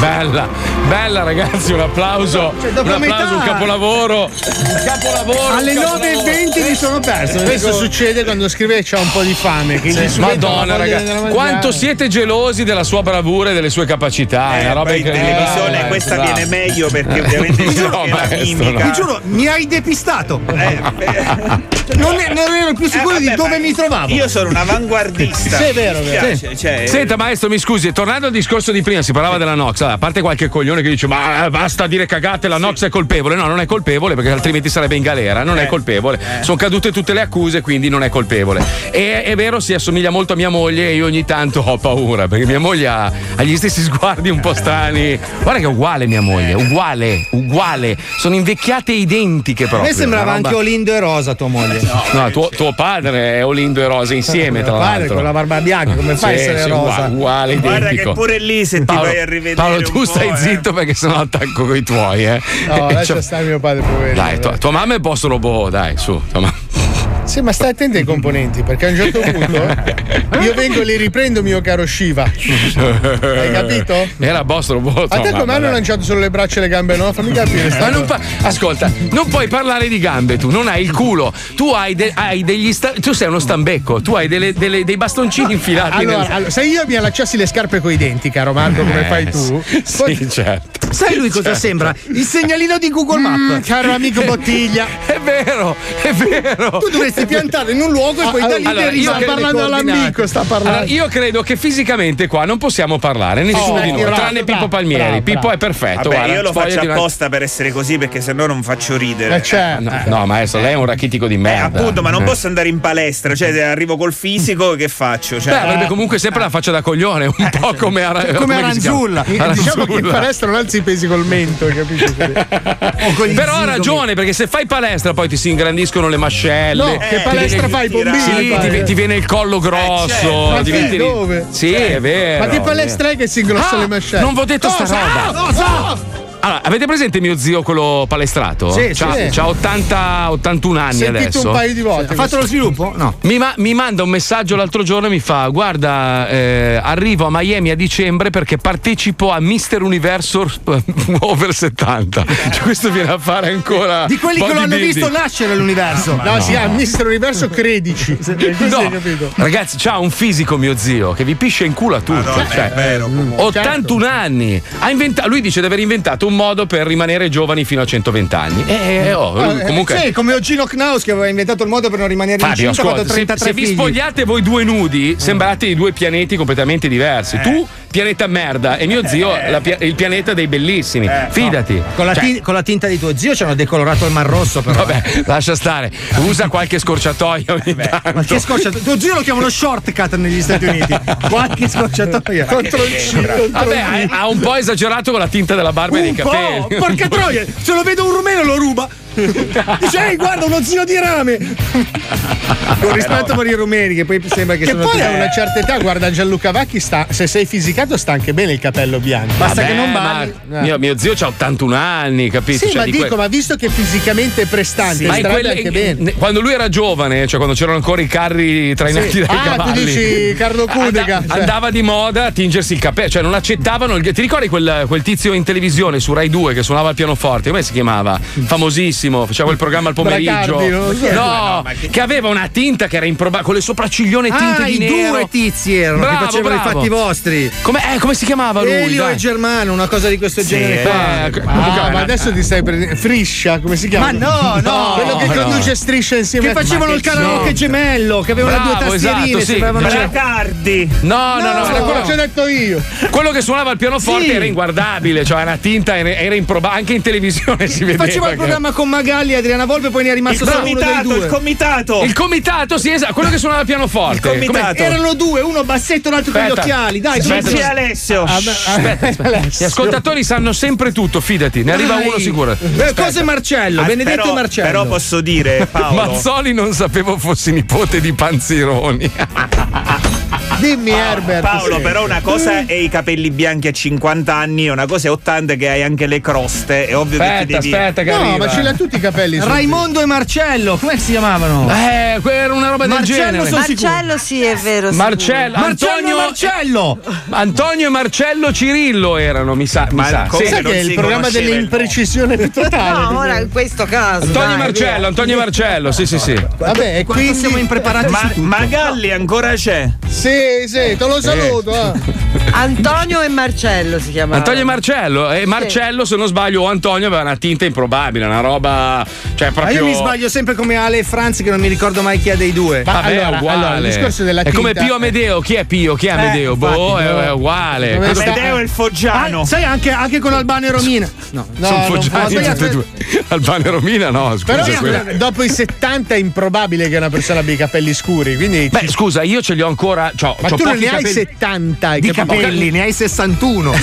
Bella, bella ragazzi, un applauso. Cioè, dopo un applauso, un capolavoro. Un capolavoro. Alle un 9.20 mi sono perso. Questo succede quando scrive che c'ha un po' di fame. Che subentra Madonna, di ragazzi, quanto siete gelosi della sua bravura e delle sue capacità. è Eh, una roba poi in incredibile. televisione Eh, questa bravo. viene meglio perché ovviamente No, maestro, no. Ti giuro, mi hai depistato. Eh, Non, non ero più sicuro eh, di vabbè, dove ma mi trovavo. Io sono un avanguardista. Sì, è vero, è vero. piace, cioè, Senta maestro, mi scusi, tornando al discorso di prima, si parlava della Nox, allora, a parte qualche coglione che dice ma eh, basta dire cagate, la Nox è colpevole, no non è colpevole perché altrimenti sarebbe in galera, non è colpevole, sono cadute tutte le accuse quindi non è colpevole. E è vero si assomiglia molto a mia moglie e io ogni tanto ho paura perché mia moglie ha, ha gli stessi sguardi un po' strani, guarda che è uguale mia moglie, uguale, uguale, sono invecchiate identiche A proprio. me sembrava roba- anche Olindo e Rosa tua moglie. No, tuo, tuo padre è Olindo e Rosa insieme tra Mio padre l'altro. con la barba bianca, come fa a essere sì, rosa? Uguale, uguale, Guarda identico. che pure lì se ti Paolo, vai a rivedere Paolo, un tu po', stai eh. zitto perché sennò attacco coi tuoi, eh. No, lascia Cioè- stare mio padre poverino. dai, tua, tua mamma è post robot, dai, su. tua mamma. Sì, ma stai attento ai componenti, perché a un certo punto io vengo e li riprendo, mio caro Shiva. Hai capito? Era boss robot. A te come hanno lanciato solo le braccia e le gambe, no? Fammi capire. Ma non cosa. pa- ascolta, non puoi parlare di gambe tu, non hai il culo, tu hai, de- hai degli sta- tu sei uno stambecco, tu hai delle- delle- dei bastoncini infilati Allora, nel... allora, se io mi allacciassi le scarpe coi denti, caro Marco, come Eh, fai tu? Sì, certo. Sai lui cosa Certo. sembra? Il segnalino di Google Maps. Mm, caro amico Bottiglia. È vero, è vero. Tu dovresti piantare in un luogo e poi da lì Allora, sta parlando all'amico, sta parlando. Allora, io credo che fisicamente qua non possiamo parlare, nessuno Oh, di noi, bravo, tranne bravo, Pippo Palmieri. bravo, Pippo bravo. è perfetto. Vabbè, guarda, io lo faccio una- apposta per essere così perché sennò non faccio ridere. Eh, certo. No, no, maestro, lei è un rachitico di Eh, merda. appunto, ma non Eh. posso andare in palestra, cioè se arrivo col fisico, che faccio? Cioè, Beh, avrebbe comunque sempre la faccia da coglione, un po' come, Ara- Cioè, come come? Aranzulla. Diciamo che in palestra non alzi i pesi col mento, capito? Però ha ragione, perché se fai palestra poi ti si ingrandiscono le mascelle. No, che Ti palestra viene- fai, i bombini? Sì, ti, ti viene il collo grosso. certo. Ma diventi- sì, dove? Sì, è vero. Ma che palestra è che si ingrossa Ah, le mascelle? non v'ho detto sta Cosa? roba. Cosa? Allora, avete presente mio zio quello palestrato? Sì, c'ha, sì. c'ha 80, 81 anni Sentito adesso. un paio di volte. Ha fatto lo sviluppo? No. Mi, ma- mi manda un messaggio l'altro giorno e mi fa: Guarda, eh, arrivo a Miami a dicembre perché partecipo a Mister Universo Over 70. Cioè, questo viene a fare ancora. Di quelli che lo hanno visto nascere l'universo. No, si chiama Mister Universo Credici. No, ragazzi, c'ha un fisico mio zio che vi pisce in culo a tutti. Madonna, cioè, è vero, comunque. 81 anni. Ha inventa- lui dice di aver inventato un modo per rimanere giovani fino a 120 anni. E oh, Eh, comunque. Sì, come Ogino Knaus che aveva inventato il modo per non rimanere Fabio, incinta quando ascolta, se, 33 se vi figli. spogliate voi due nudi, sembrate di due pianeti completamente diversi. Tu, pianeta merda, e mio zio, la pia- il pianeta dei bellissimi. Fidati. Con la, Cioè, tin- con la tinta di tuo zio ci hanno decolorato il mar rosso però. Vabbè, lascia stare. Usa qualche scorciatoia ogni. Ma che scorciatoia? Tuo zio lo chiamano shortcut negli Stati Uniti. Qualche scorciatoia. Contro il C. Vabbè, ha, un po' esagerato con la tinta della barba e dei capelli. porca troia, se lo vedo un rumeno lo ruba. Dice, ehi, guarda, uno zio di rame. Con rispetto per i rumeni, che poi sembra che, Che sono poi a una certa età, guarda Gianluca Vacchi, sta, se sei fisicato sta anche bene il capello bianco. Vabbè, che non ma balli. Eh. Mio, mio zio ha 81 anni, capito? Sì, Cioè, ma di dico, que- ma visto che fisicamente è prestante, Ma in starebbe quelle- anche bene. ne- quando lui era giovane, cioè quando c'erano ancora i carri trainati Sì. dai Ah, tu cavalli. dici Carlo Cudega, Anda- cioè. Andava di moda a tingersi il capello, cioè non accettavano. il- Ti ricordi quel, quel tizio in televisione su Rai 2 che suonava il pianoforte? Come si chiamava? Famosissimo, faceva il programma al pomeriggio. Bracardi. No, Ma che- che aveva una tinta che era improbabile, con le sopracciglione tinte Ah, di i nero. due tizi erano Bravo, che facevano bravo. i fatti vostri. Come, eh, come si chiamava lui? Elio Dai. e Germano, una cosa di questo genere. eh, qua. Ah, ma adesso ti stai prendendo. Friscia, come si chiama? Ma no, no. Quello che No. conduce striscia insieme Che facevano il karaoke gemello, che avevano Bravo, due tastierine, esatto, sì. sembravano Cioè- Bracardi. No, no, no, era quello, l'ho detto io. quello che suonava il pianoforte Sì. era inguardabile, cioè una tinta era, improbabile, anche in televisione si vedeva. Faceva il che- programma con Magalli e Adriana Volpe, poi ne è rimasto Il solo uno dei comitato, due. il comitato. Il comitato, sì, esatto, quello che suonava il pianoforte. Il comitato. Come- Erano due, uno bassetto, l'altro con gli Aspetta. occhiali. Dai, Aspetta. Dici Alessio. Aspetta, aspetta. Gli ascoltatori sanno sempre tutto, fidati, ne arriva Dai. uno sicuro. Eh, Cosa è Marcello? Ah, Benedetto però, Marcello. Però posso dire, Paolo. Mazzoli non sapevo fossi nipote di Panzironi. Dimmi, Herbert. Paolo, sì. però una cosa è i capelli bianchi a 50 anni, e una cosa è 80 che hai anche le croste. È ovvio che Aspetta, ti devi. aspetta che No, arriva. ma ce l'ha tutti i capelli. Raimondo e Marcello, come si chiamavano? Eh, era una roba del Marcello genere. sono sicuro. Marcello sì, è vero. Marcello, Marcello Antonio, Marcello! Antonio e Marcello Cirillo erano, mi sa. Mi Ma sa. come Sì. Che è il programma dell'imprecisione più totale. No, ora in questo caso. Antonio dai, Marcello, Antonio Marcello, sì, sì, sì. Vabbè, e quindi. siamo impreparati Ma, ma Galli ancora c'è? Sì, sì, te lo saluto. eh. Antonio e Marcello si chiamava. Antonio e Marcello. E Marcello, se non sbaglio, o Antonio aveva una tinta improbabile, una roba. Cioè, Ma proprio. io mi sbaglio sempre come Ale e Franz, che non mi ricordo mai chi è dei due. Ma Vabbè, allora, è uguale. allora, il discorso della è come tinta- Pio Amedeo. Chi è Pio? Chi è Amedeo? boh, infatti, è, no. è uguale. Amedeo e il Foggiano. Ah, sai anche, anche con Albano e Romina. No. No, Sono non foggiani tutti e due. Albano e Romina, no, scusa. Però quella- dopo i 70 è improbabile che una persona abbia i capelli scuri. Quindi. Beh, scusa, io ce li ho ancora. C'ho, ma c'ho tu non pochi ne hai capelli. 70 i Di capelli. capelli, ne hai 61.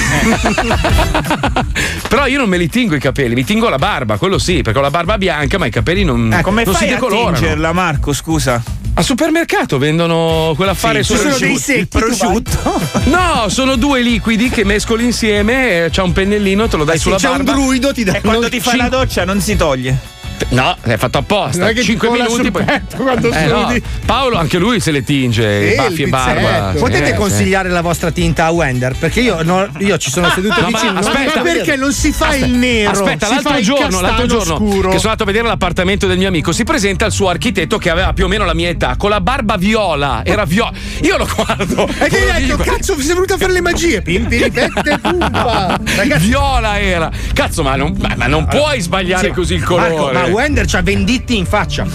Però io non me li tingo i capelli, mi tingo la barba, quello sì, perché ho la barba bianca, ma i capelli non, Eh, Come non si fai a decolorano. tingerla, Marco? Scusa. Al supermercato vendono quell'affare Sì, sono dei prosciutto. secchi, prosciutto. No, sono due liquidi che mescoli insieme, c'è un pennellino, te lo dai Eh sì, sulla c'è un barba. druido, ti dà E quando ti fai la doccia non si toglie. No, è fatto Non apposta. è che ti 5 cola minuti poi. quando Eh, no. Paolo anche lui se le tinge, Sì, baffi e barba. pizzetto. Potete Eh, consigliare la vostra tinta a Wender? Perché io, no- io ci sono seduto no, ma vicino. non aspetta. Ma perché non si fa il nero? Aspetta, l'altro giorno, l'altro giorno scuro. che sono andato a vedere l'appartamento del mio amico, si presenta il suo architetto che aveva più o meno la mia età, con la barba viola. Era viola. Io lo guardo. E che lo hai detto, cazzo, sei venuto a fare le magie? Pimpi, ripette, pumpa. Viola era. Cazzo, ma non, ma- ma non puoi sbagliare Sì, così il colore. Ma Wender c'ha Venditti in faccia.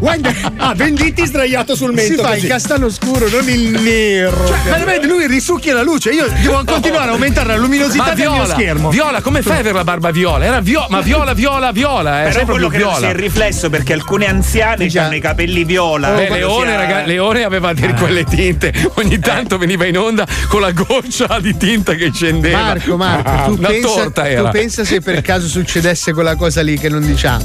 Wender ah, Venditti sdraiato sul Si mento. fa così. il castano scuro, non il nero. Cioè, veramente lui risucchia la luce. Io devo continuare a aumentare la luminosità Ma del mio viola, schermo. viola, come fai ad avere la barba viola? Era viola, ma viola, viola, viola. È Però sempre quello che non si viola. è riflesso perché alcune anziane Già. hanno i capelli viola. Beh, Quando Leone, sia- raga- Leone aveva di quelle tinte. Ogni tanto veniva in onda con la goccia di tinta che scendeva. Marco, Marco, Ah, tu, una pensa, torta tu pensa se per caso succedesse quella cosa lì che non diciamo.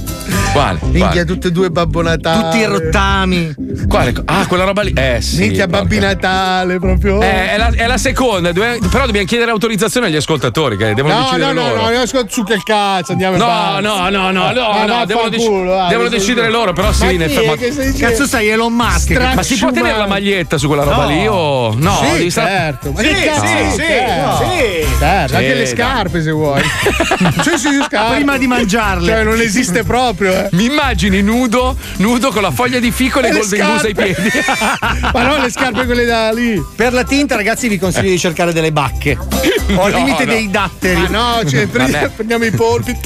Quale? Minchia, tutte e due Babbo Natale. Tutti i rottami. Quale? Ah, quella roba lì. Eh sì. Minchia, porca. Babbi Natale, proprio. Eh, è, la, è la seconda, dove- però dobbiamo chiedere autorizzazione agli ascoltatori che devono No, no, decidere no, loro. no, io ascolto su che cazzo, andiamo No, no, no, no, no, Ma no, devono, dec- vaffanculo, dai, devono decidere loro, però sì, che sei- Cazzo sei Elon Musk? Ma si può tenere la maglietta su quella roba No. lì o no? Sì, certo. Ma Sì, sì, sì, certo. sì. Certo, anche le scarpe se vuoi. Prima di mangiarle. Palle. Cioè, non esiste proprio, eh. Mi immagini nudo, nudo con la foglia di fico e le le golden goose ai piedi. Ma no, le scarpe quelle da lì. Per la tinta, ragazzi, vi consiglio di cercare delle bacche. O al No, limite no. dei datteri. Ma no, cioè, prendi- prendiamo i polpi.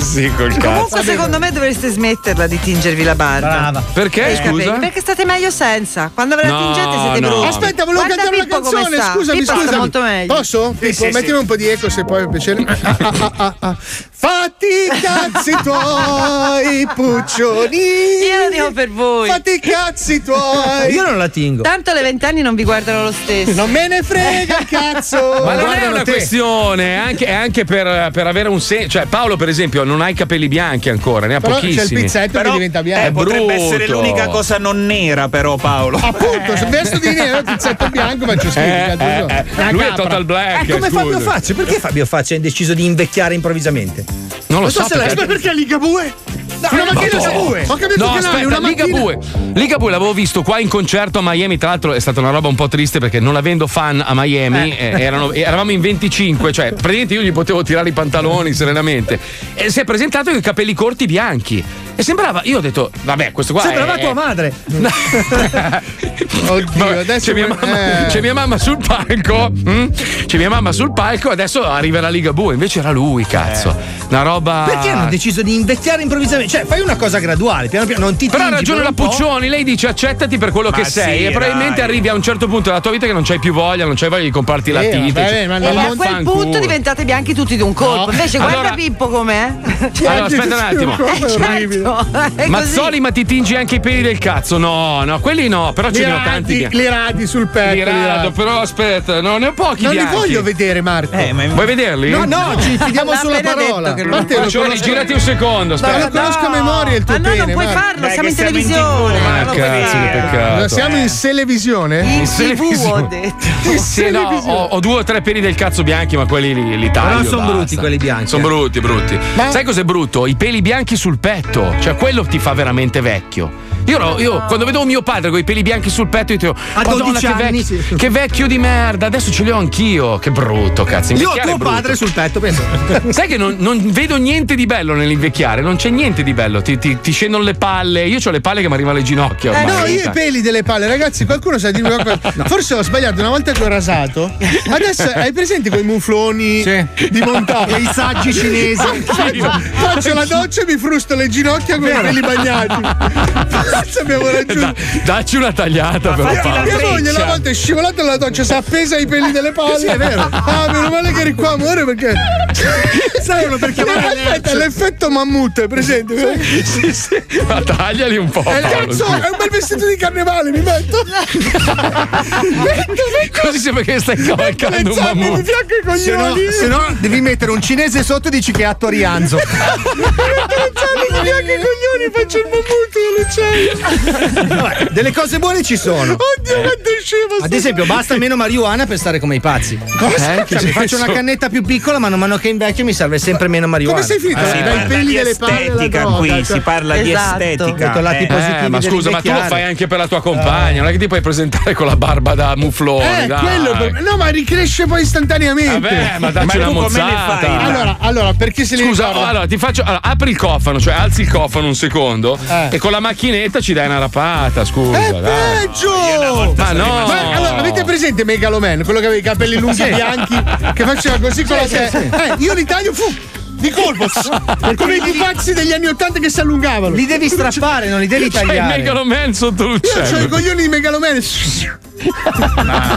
sì, col cazzo. Comunque, secondo me dovreste smetterla di tingervi la barba. Brava. Perché, scusa? Perché state meglio senza. Quando ve la No, tingete siete no. brutti. Aspetta, volevo Guarda cantare una Pippo come canzone. Scusami, scusami. molto meglio. Posso? Pippo, sì, mettimi sì. un po' di eco se puoi piacere. Ah, ah, ah, ah, ah. Fatti i cazzi tuoi, puccioni. Io lo dico per voi. Fatti i cazzi tuoi. Io non la tingo. Tanto le vent'anni non vi guardano lo stesso. Non me ne frega cazzo. Ma non è guardano una te. questione, è anche, è anche per, per avere un senso. Cioè, Paolo, per esempio, non ha i capelli bianchi ancora, ne ha Però c'è il pochissimi. pizzetto Però che diventa bianco. eh, potrebbe brutto. essere l'unica cosa non nera, però, Paolo. Appunto, se vesto di nero il pizzetto bianco faccio schifo. Eh, eh, eh. Lui è capra. total black. Eh, come scusa. Fabio Faccia? Perché Fabio Faccia ha deciso di invecchiare improvvisamente? Non lo so. se l'hai- Ma perché Ligabue? Una macchina da bue. Ho capito No, che aspetta, una Liga macchina. Bue. Liga Bue l'avevo visto qua in concerto a Miami. Tra l'altro è stata una roba un po' triste perché non avendo fan a Miami, eh, erano- eravamo in 25, cioè praticamente io gli potevo tirare i pantaloni serenamente. E si è presentato con i capelli corti bianchi. E sembrava, io ho detto, vabbè, questo qua. Sembrava è, tua madre. Oddio, adesso c'è, mia mamma, eh. c'è mia mamma sul palco. mm? C'è mia mamma sul palco. Adesso arriva la Liga Bue. Invece era lui, cazzo. Una roba. Perché hanno deciso di invecchiare improvvisamente? Cioè, fai una cosa graduale, piano piano, non ti Però ha ragione per la. Puccioni, lei dice accettati per quello Ma che sì, sei e probabilmente dai. arrivi a un certo punto della tua vita che non c'hai più voglia, non c'hai voglia di comprarti la Eh, tinta. vabbè, cioè, ma E non a quel punto diventate bianchi tutti di un colpo. No. Invece, guarda Allora- Pippo com'è. Allora, aspetta un attimo. Eh, certo, Mazzoli, ma ti tingi anche i peli del cazzo? No, no, quelli no, però ce Li ne ho tanti. li radi sul petto. Li rado, però aspetta, no, ne ho pochi Non li voglio vedere, Marco. Eh, ma Vuoi vederli? No, no, ci fidiamo sulla parola. Ma Puccioni, conosco- girati un secondo, Ma aspetta. lo conosco a memoria il tuo Ma no, pene. non puoi Marco. farlo, Dai, siamo in siamo in televisione. Ah, lo cazzo, che peccato. Siamo in televisione? In In TV ho televisione. detto. Sì, no, ho, ho due o tre peli del cazzo bianchi, ma quelli li, li taglio. Però son basta. brutti quelli bianchi, Sono brutti, brutti. Ma- Sai cos'è brutto? I peli bianchi sul petto. Cioè, quello ti fa veramente vecchio. Io, ero- io quando vedevo mio padre con i peli bianchi sul petto, io dicevo: Madonna, 12 che, anni, vecchio, sì. che vecchio di merda. Adesso ce li ho anch'io. Che brutto, cazzo. Io ho Invecchiare tuo padre sul petto, penso. Sai che non, non vedo niente di bello nell'invecchiare, non c'è niente di bello. Ti, ti- ti scendono le palle. Io ho le palle che mi arrivano alle ginocchia. Eh, ormai. no, io i peli delle palle, ragazzi, qualcuno sa dirmi qualcosa. Forse ho sbagliato una volta che ho rasato. Adesso hai presente quei mufloni di montagna? Quei saggi cinesi. Faccio, faccio la doccia e mi frusto le ginocchia con i peli bagnati. Forse abbiamo raggiunto. Da- dacci una tagliata, però. fatti la Paolo. Mia moglie una volta è scivolata nella doccia, si è appesa ai peli delle palle. Sì, è vero. Ah, meno male che eri qua, amore, perché. Servono per chiamare Aspetta, l'effetto mammut, è presente? Sì, sì. Ma tagliali un po'. Eh, Paolo, cazzo, è un bel vestito di carnevale, mi metto. Così sembra che stai cavalcando un zanne di mammut. fianco ai Se no, coglioni. se no, devi mettere un cinese sotto e dici che è atto Fianco ai coglioni, faccio il mammut con l'uccello. Vabbè, delle cose buone ci sono. Oddio, quanto è scemo Ad esempio, basta meno marijuana per stare come i pazzi. Eh, che Cioè, mi faccio una cannetta più piccola, ma man mano che invecchio mi serve sempre meno marijuana. Come sei finito? Si Dai parla peli di delle palle estetica qui, cioè. si parla di Esatto. estetica. Eh. positivi Eh, ma scusa, ma tu lo fai anche per la tua compagna, non è che ti puoi presentare con la barba da muflone, Eh, dai. quello No, ma ricresce poi istantaneamente. Vabbè, ma dacci Ma una tu come le mozzata. fai? Allora, allora, perché se li Scusa, allora ti faccio. allora, apri il cofano, cioè alzi il cofano un secondo Eh. e con la macchinetta ci dai una rapata, scusa. È dai. peggio! Ma no! Ma allora, avete presente Megaloman, quello che aveva i capelli lunghi bianchi, che faceva così con la testa? Eh, io li taglio, fu! Di colpo! come i pupazzi degli anni Ottanta che si allungavano. Li devi strappare, non li devi C'hai il tagliare. Megaloman sotto Io ho i l'uccello. coglioni di Megaloman.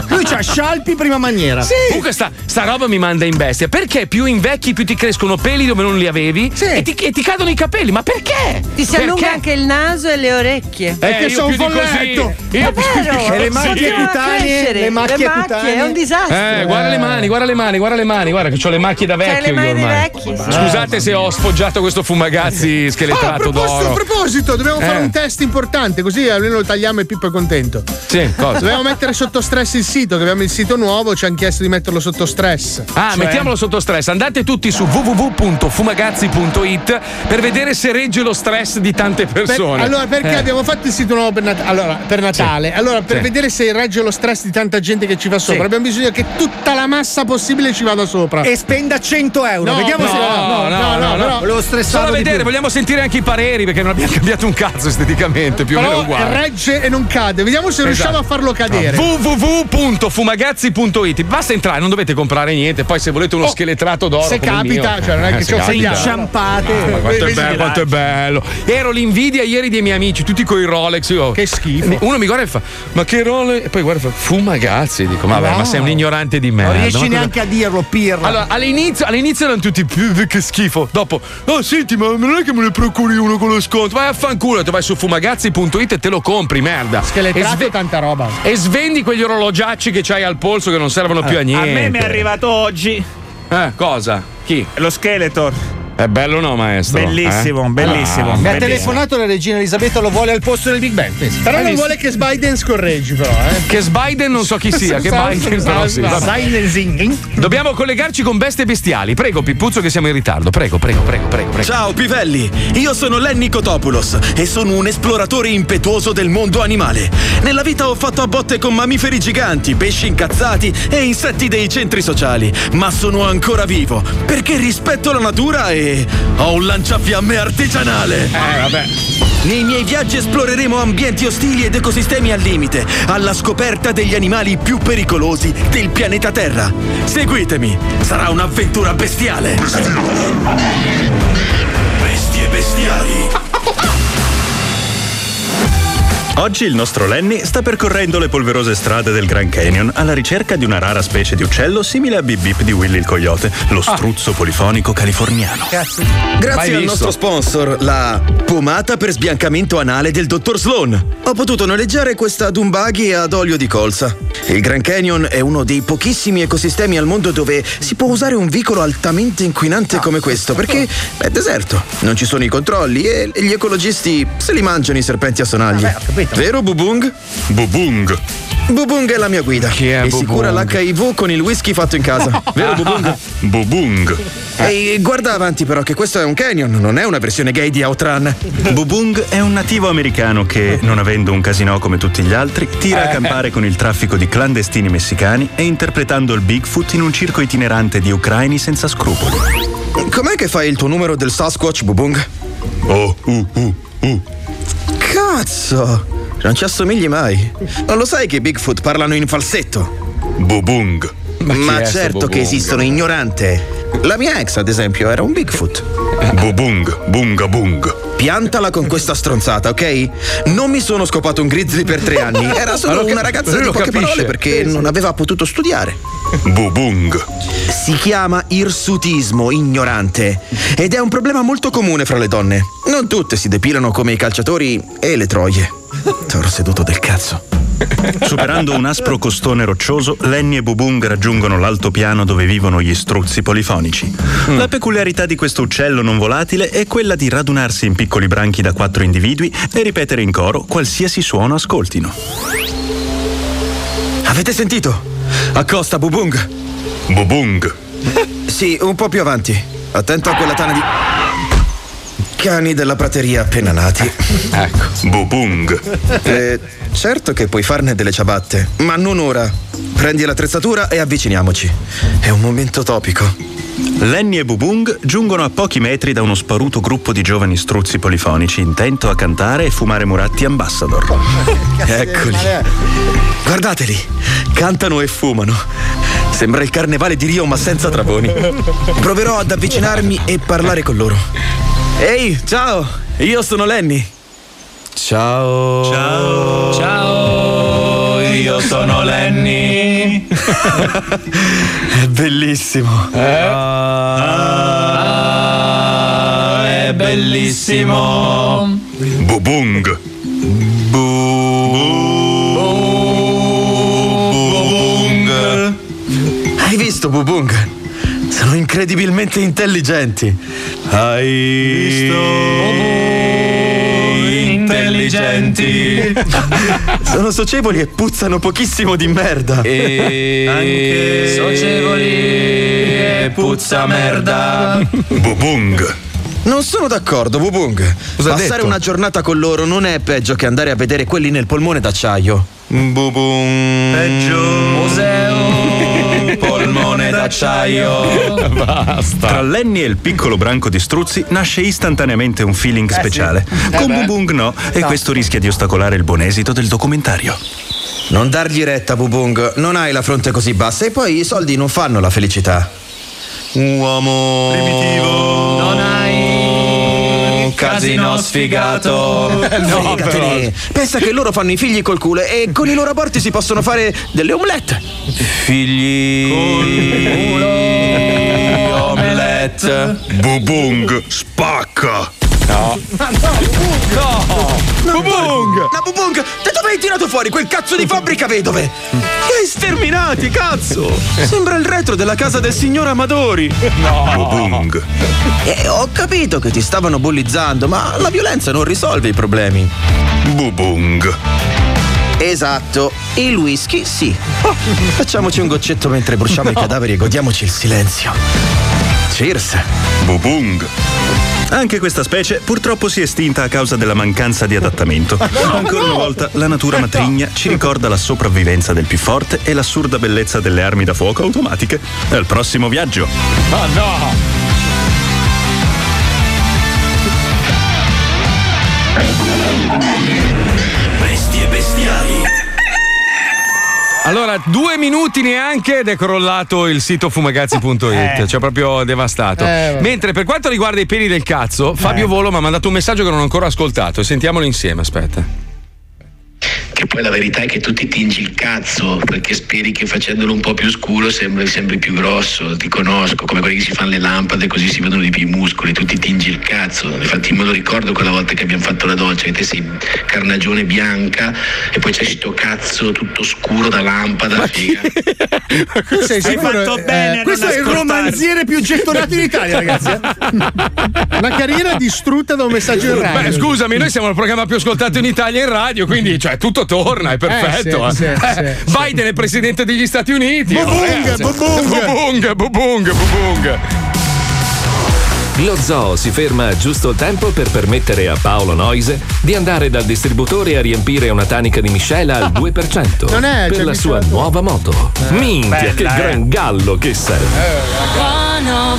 Lui c'ha scialpi prima maniera. Sì! Comunque sta, sta roba mi manda in bestia. Perché più invecchi più ti crescono peli dove non li avevi Sì. e, ti, e ti cadono i capelli? Ma perché? Ti si Perché? allunga anche il naso e le orecchie. Perché io sono più di un folletto. così. Io È più di vero, così. E le macchie a cutanee, le macchie le macchie, cutanee. è un disastro. Eh, guarda le mani, guarda le mani, guarda le mani, guarda che ho le macchie da C'hai vecchio le mani ormai. vecchi, sì. Scusate se ho sfoggiato questo fumagazzi Ah, a scheletrato a d'oro. proposito, dobbiamo fare Eh. un test importante, così almeno lo tagliamo e Pippo è contento. Sì, cosa? Dobbiamo mettere sotto stress il sito, che abbiamo il sito nuovo, ci hanno chiesto di metterlo sotto stress. Ah, Cioè- mettiamolo sotto stress. Andate tutti su www.fumagazzi.it per vedere se regge lo stress di tante Per- persone. allora, perché Eh. abbiamo fatto il sito nuovo per, Nat- allora, per Natale? Sì. Allora, per Sì. vedere se regge lo stress di tanta gente che ci va sopra, Sì. abbiamo bisogno che tutta la massa possibile ci vada sopra. E spenda 100 euro. No, Vediamo no, se. no, no, no, però- Volevo Solo stressarlo a di vedere, vogliamo sentire anche i pareri perché non abbiamo cambiato un cazzo esteticamente, più o meno Però uguale. regge e non cade. Vediamo se riusciamo Esatto. a farlo cadere. www.fumagazzi.it basta entrare, non dovete comprare niente. Poi, se volete uno Oh, scheletrato d'oro, se capita, mio, cioè, non è che se ci. Se inciampate. Ah, ma quanto, è bello, quanto è bello. Ero l'invidia ieri dei miei amici, tutti con i Rolex. Io, che schifo. Uno mi guarda e fa: Ma che Rolex? E poi guarda e fa: Fumagazzi. Dico, ma, vabbè, No. ma sei un ignorante di merda. Non riesci ma cosa- neanche a dirlo, pirla. allora, all'inizio, all'inizio erano tutti "Pff, che schifo. Dopo, oh senti, ma non è che me ne procuri uno con lo sconto. Vai a fanculo, tu vai su fumagazzi.it e te lo compri, merda. Scheletrato e, sve- tanta roba. e svendi quegli orologiacci che c'hai al polso che non servono più a A niente. me mi è arrivato oggi Eh, cosa? Chi? lo Skeletor. È bello o no, maestro? Bellissimo, Eh? bellissimo. Ah, Mi ha telefonato la regina Elisabetta, lo vuole al posto del Big Ben. Però Hai non visto? vuole che Biden scorreggi, però, eh. Che Biden non so chi sia, che Biden però sì. Dobbiamo collegarci con bestie bestiali. Prego, Pippuzzo, che siamo in ritardo. Prego, prego, prego, prego. prego. Ciao pivelli, io sono Lenny Kotopoulos e sono un esploratore impetuoso del mondo animale. Nella vita ho fatto a botte con mammiferi giganti, pesci incazzati e insetti dei centri sociali, ma sono ancora vivo perché rispetto la natura e ho un lanciafiamme artigianale. Eh, vabbè. Nei miei viaggi esploreremo ambienti ostili ed ecosistemi al limite, alla scoperta degli animali più pericolosi del pianeta Terra. Seguitemi, sarà un'avventura bestiale. Bestie bestiali. Oggi il nostro Lenny sta percorrendo le polverose strade del Grand Canyon alla ricerca di una rara specie di uccello simile a Bip Bip di Willy il coyote, lo struzzo polifonico californiano. Grazie al nostro sponsor, la pomata per sbiancamento anale del dottor Sloan. Ho potuto noleggiare questa Dumbaghi ad olio di colza. Il Grand Canyon è uno dei pochissimi ecosistemi al mondo dove si può usare un vicolo altamente inquinante come questo, perché è deserto, non ci sono i controlli e gli ecologisti se li mangiano i serpenti a sonagli. Vero Bubung? Bubung. Bubung è la mia guida. Chi è e si cura Bubung? l'HIV con il whisky fatto in casa. Vero Bubung? Bubung. Ehi, guarda avanti però che questo è un canyon, non è una versione gay di Outran. Bubung è un nativo americano che, non avendo un casino come tutti gli altri, tira a Eh. campare con il traffico di clandestini messicani e interpretando il Bigfoot in un circo itinerante di ucraini senza scrupoli. Com'è che fai il tuo numero del Sasquatch, Bubung? Oh, uh, uh, uh. Cazzo! Non ci assomigli mai. Non lo sai che i Bigfoot parlano in falsetto? Bubung. Ma, sto certo che esistono, ignorante. La mia ex, ad esempio, era un Bigfoot. Bubung, bunga bung. Piantala con questa stronzata, ok? Non mi sono scopato un grizzly per tre anni. Era solo Ma lo una ragazza di poche capisce. parole perché non aveva potuto studiare. Bubung. Si chiama irsutismo, ignorante. Ed è un problema molto comune fra le donne. Non tutte si depilano come i calciatori e le troie. Toro seduto del cazzo. Superando un aspro costone roccioso, Lenny e Bubung raggiungono l'altopiano dove vivono gli struzzi polifonici. La peculiarità di questo uccello non volatile è quella di radunarsi in piccoli branchi da quattro individui e ripetere in coro qualsiasi suono ascoltino. Avete sentito? Accosta, Bubung. Bubung. Sì, un po' più avanti. Attento a quella tana di. Cani della prateria appena nati. Ecco. Bubung. Eh, certo che puoi farne delle ciabatte, ma non ora. Prendi l'attrezzatura e avviciniamoci. È un momento topico. Lenny e Bubung giungono a pochi metri da uno sparuto gruppo di giovani struzzi polifonici intento a cantare e fumare muratti ambassador. Eccoli. Guardateli, cantano e fumano. Sembra il carnevale di Rio, ma senza travoni. Proverò ad avvicinarmi e parlare con loro. Ehi, ciao, io sono Lenny. Ciao. Ciao. Ciao, io sono Lenny. È bellissimo. Ah, è bellissimo. Bubung. Bubung. Hai visto, Bubung? Sono incredibilmente intelligenti. Hai visto? intelligenti. Sono socievoli e puzzano pochissimo di merda. E anche socievoli e puzza merda. Bubung. Non sono d'accordo, Bubung. Cosa Passare detto? una giornata con loro non è peggio che andare a vedere quelli nel polmone d'acciaio. Bubung. Peggio. Museo. Polmone d'acciaio. Basta. Tra Lenny e il piccolo branco di struzzi nasce istantaneamente un feeling speciale. Eh Con. Bubung no, e No. questo rischia di ostacolare il buon esito del documentario. Non dargli retta, Bubung. Non hai la fronte così bassa e poi i soldi non fanno la felicità. Uomo. Primitivo. Non hai un casino sfigato. Fregatene. Pensa che loro fanno i figli col culo e con i loro aborti si possono fare delle omelette. Figli. Omelette. Bubung spacca. No. Ma no, Bubung! No! Bubung! Ma Bubung, da dove hai tirato fuori quel cazzo di fabbrica vedove? Li hai sterminati, cazzo! Sembra il retro della casa del signor Amadori. Bubung. Eh, ho capito che ti stavano bullizzando, ma la violenza non risolve i problemi. Bubung. Esatto, il whisky sì. Oh, facciamoci un goccetto mentre bruciamo i cadaveri e godiamoci il silenzio. Cheers. Bubung. Anche questa specie purtroppo si è estinta a causa della mancanza di adattamento. Ancora una volta la natura matrigna ci ricorda la sopravvivenza del più forte e l'assurda bellezza delle armi da fuoco automatiche. Al prossimo viaggio. Ma no! Allora, due minuti neanche ed è crollato il sito fumagazzi.it, Eh. cioè proprio devastato. Eh. Mentre per quanto riguarda i peli del cazzo, Fabio Volo mi ha mandato un messaggio che non ho ancora ascoltato. Sentiamolo insieme, aspetta. Che poi la verità è che tu ti tingi il cazzo perché speri che facendolo un po' più scuro sembri sempre più grosso, ti conosco, come quelli che si fanno le lampade così si vedono di più i muscoli, tu ti tingi il cazzo. Infatti me lo ricordo quella volta che abbiamo fatto la doccia, che te sei carnagione bianca e poi c'è sto cazzo tutto scuro da lampada. figa. Tu sei Hai sicuro? fatto bene a questo è il romanziere più gettonato in Italia, ragazzi. eh. Una carriera distrutta da un messaggio in radio. Beh, scusami, noi siamo il programma più ascoltato in Italia in radio, quindi cioè, tutto torna, è perfetto. Eh, sì, eh. sì, Eh, sì, Biden è presidente degli Stati Uniti. Bubung, ragazzi. bubung. bubung, bubung, bubung. Lo zoo si ferma giusto il tempo per permettere a Paolo Noise di andare dal distributore a riempire una tanica di miscela al 2% Non è, per c'è la sua nuova moto. Minchia, bella, che eh. gran gallo che sei! Mago,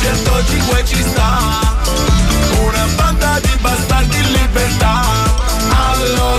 105 ci sta. Una banda di bastardi in libertà. Allo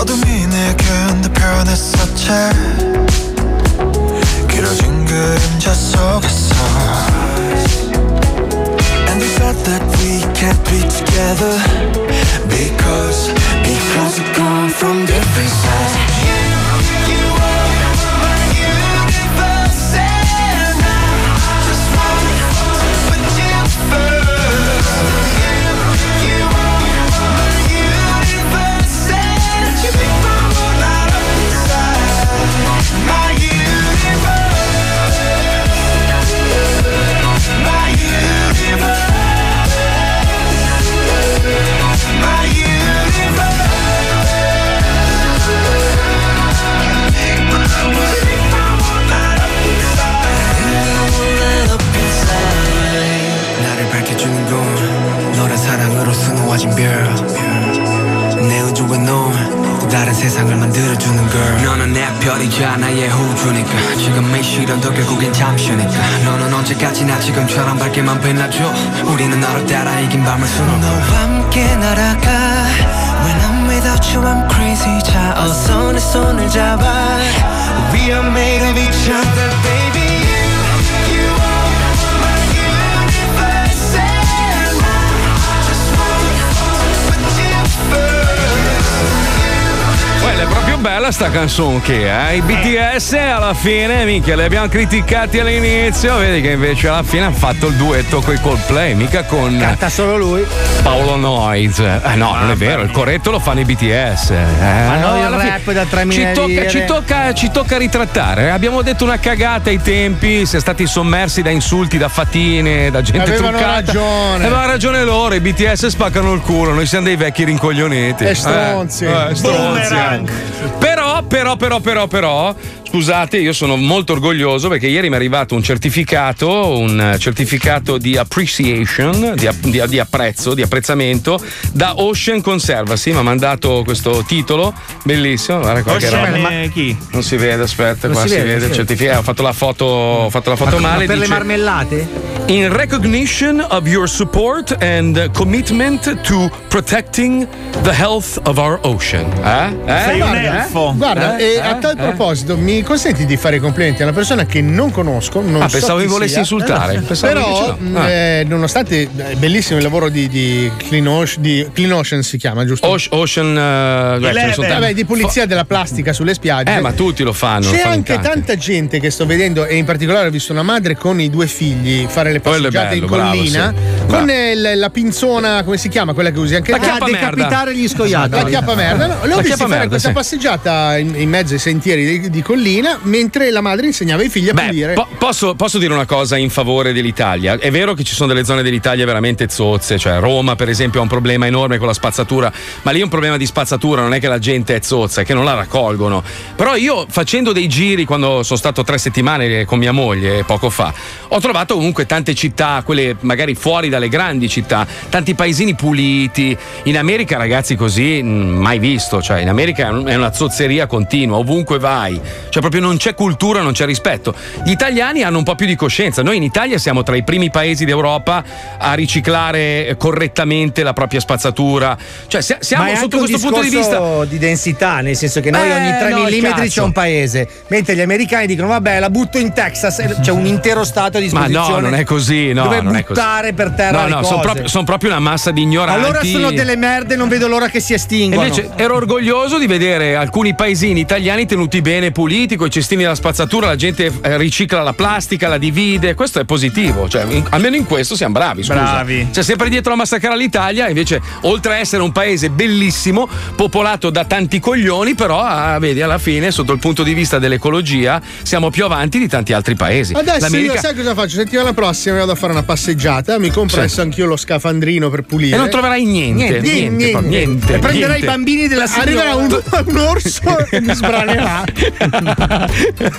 어둠이 내게 내 변했었지 sta canzone che eh? I BTS alla fine, minchia, li abbiamo criticati all'inizio, vedi che invece alla fine hanno fatto il duetto con i Coldplay, mica con Canta solo lui. Paolo Noyes. Eh, no, non è vero, il corretto lo fanno i BTS. eh. Ma noi il rap da 3.000 ci tocca, lire. ci, tocca, ci tocca ritrattare. Abbiamo detto una cagata ai tempi, si è stati sommersi da insulti, da fatine, da gente Avevano truccata. ragione. Avevano ragione loro, i BTS spaccano il culo, noi siamo dei vecchi rincoglioniti. E stronzi. Eh, eh, stronzi. Boomerang. Però, però, però, però, scusate, io sono molto orgoglioso perché ieri mi è arrivato un certificato, un certificato di appreciation, di, di- di apprezzo, di apprezzamento da Ocean Conservancy. Mi ha mandato questo titolo, bellissimo. Guarda qua Ocean roba. è chi? Non si vede, aspetta, Non qua si si, vede, vede si il vede. certificato. Ho fatto la foto, ho fatto la foto Ma- male. ma per le dice- marmellate? In recognition of your support and commitment to protecting the health of our ocean. Eh? Eh? guarda, Eh? guarda, Eh? e a Eh? tal Eh? proposito, mi consenti di fare i complimenti a una persona che non conosco. Non Ah, so pensavo mi volessi sia. insultare. Eh, Pensavo Però, no. mh, Ah. eh, nonostante è bellissimo il lavoro di, di, Clean Ocean, di Clean Ocean si chiama, giusto? Ocean, eh, beh. Vabbè, di pulizia della plastica sulle spiagge. Eh, ma tutti lo fanno. lo C'è fanno in anche tanti. tanta gente che sto vedendo, e in particolare ho visto una madre con i due figli fare le Passeggiate in bello, bravo, collina sì. con Bravo. eh, la, pinzona, come si chiama? Quella che usi anche La te? chiappa A merda. decapitare gli scoiattoli. La chiappa merda. No, l'ho chiappa fare merda, questa sì. passeggiata in, in mezzo ai sentieri di, di collina mentre la madre insegnava ai figli a pulire. Po- posso, posso dire una cosa in favore dell'Italia? È vero che ci sono delle zone dell'Italia veramente zozze, cioè Roma, per esempio, ha un problema enorme con la spazzatura, ma lì è un problema di spazzatura, non è che la gente è zozza, è che non la raccolgono. Però io facendo dei giri quando sono stato tre settimane con mia moglie poco fa, ho trovato comunque tante città, quelle magari fuori dalle grandi città, tanti paesini puliti. In America, ragazzi, così mh, mai visto. Cioè, in America è un- è una zozzeria continua, ovunque vai. Cioè, proprio non c'è cultura, non c'è rispetto. Gli italiani hanno un po' più di coscienza. Noi in Italia siamo tra i primi paesi d'Europa a riciclare correttamente la propria spazzatura. Cioè, si- siamo Ma è sotto anche questo un punto di vista. di densità, nel senso che noi Eh, ogni 3 no, mm c'è un paese, mentre gli americani dicono vabbè la butto in Texas, c'è un intero stato a Ma disposizione. no, non è così, no, dove non è così. buttare per terra No, no, sono proprio, son proprio una massa di ignoranti. Allora sono delle merde, non vedo l'ora che si E estinguano. Invece ero orgoglioso di vedere alcuni paesini italiani tenuti bene, puliti, con i cestini della spazzatura, la gente eh, ricicla la plastica, la divide. Questo è positivo. Cioè, in- almeno in questo siamo bravi. Scusa. Bravi. C'è sempre dietro a massacrare l'Italia, invece, oltre a essere un paese bellissimo, popolato da tanti coglioni, però, ah, vedi, alla fine, sotto il punto di vista dell'ecologia, siamo più avanti di tanti altri paesi. Adesso io sai cosa faccio? Settimana prossima vado a fare una passeggiata, mi compro adesso anch'io lo scafandrino per pulire. E non troverai niente, niente, proprio niente, E prenderai niente. i bambini della Arriverà un, un orso e mi sbranerà.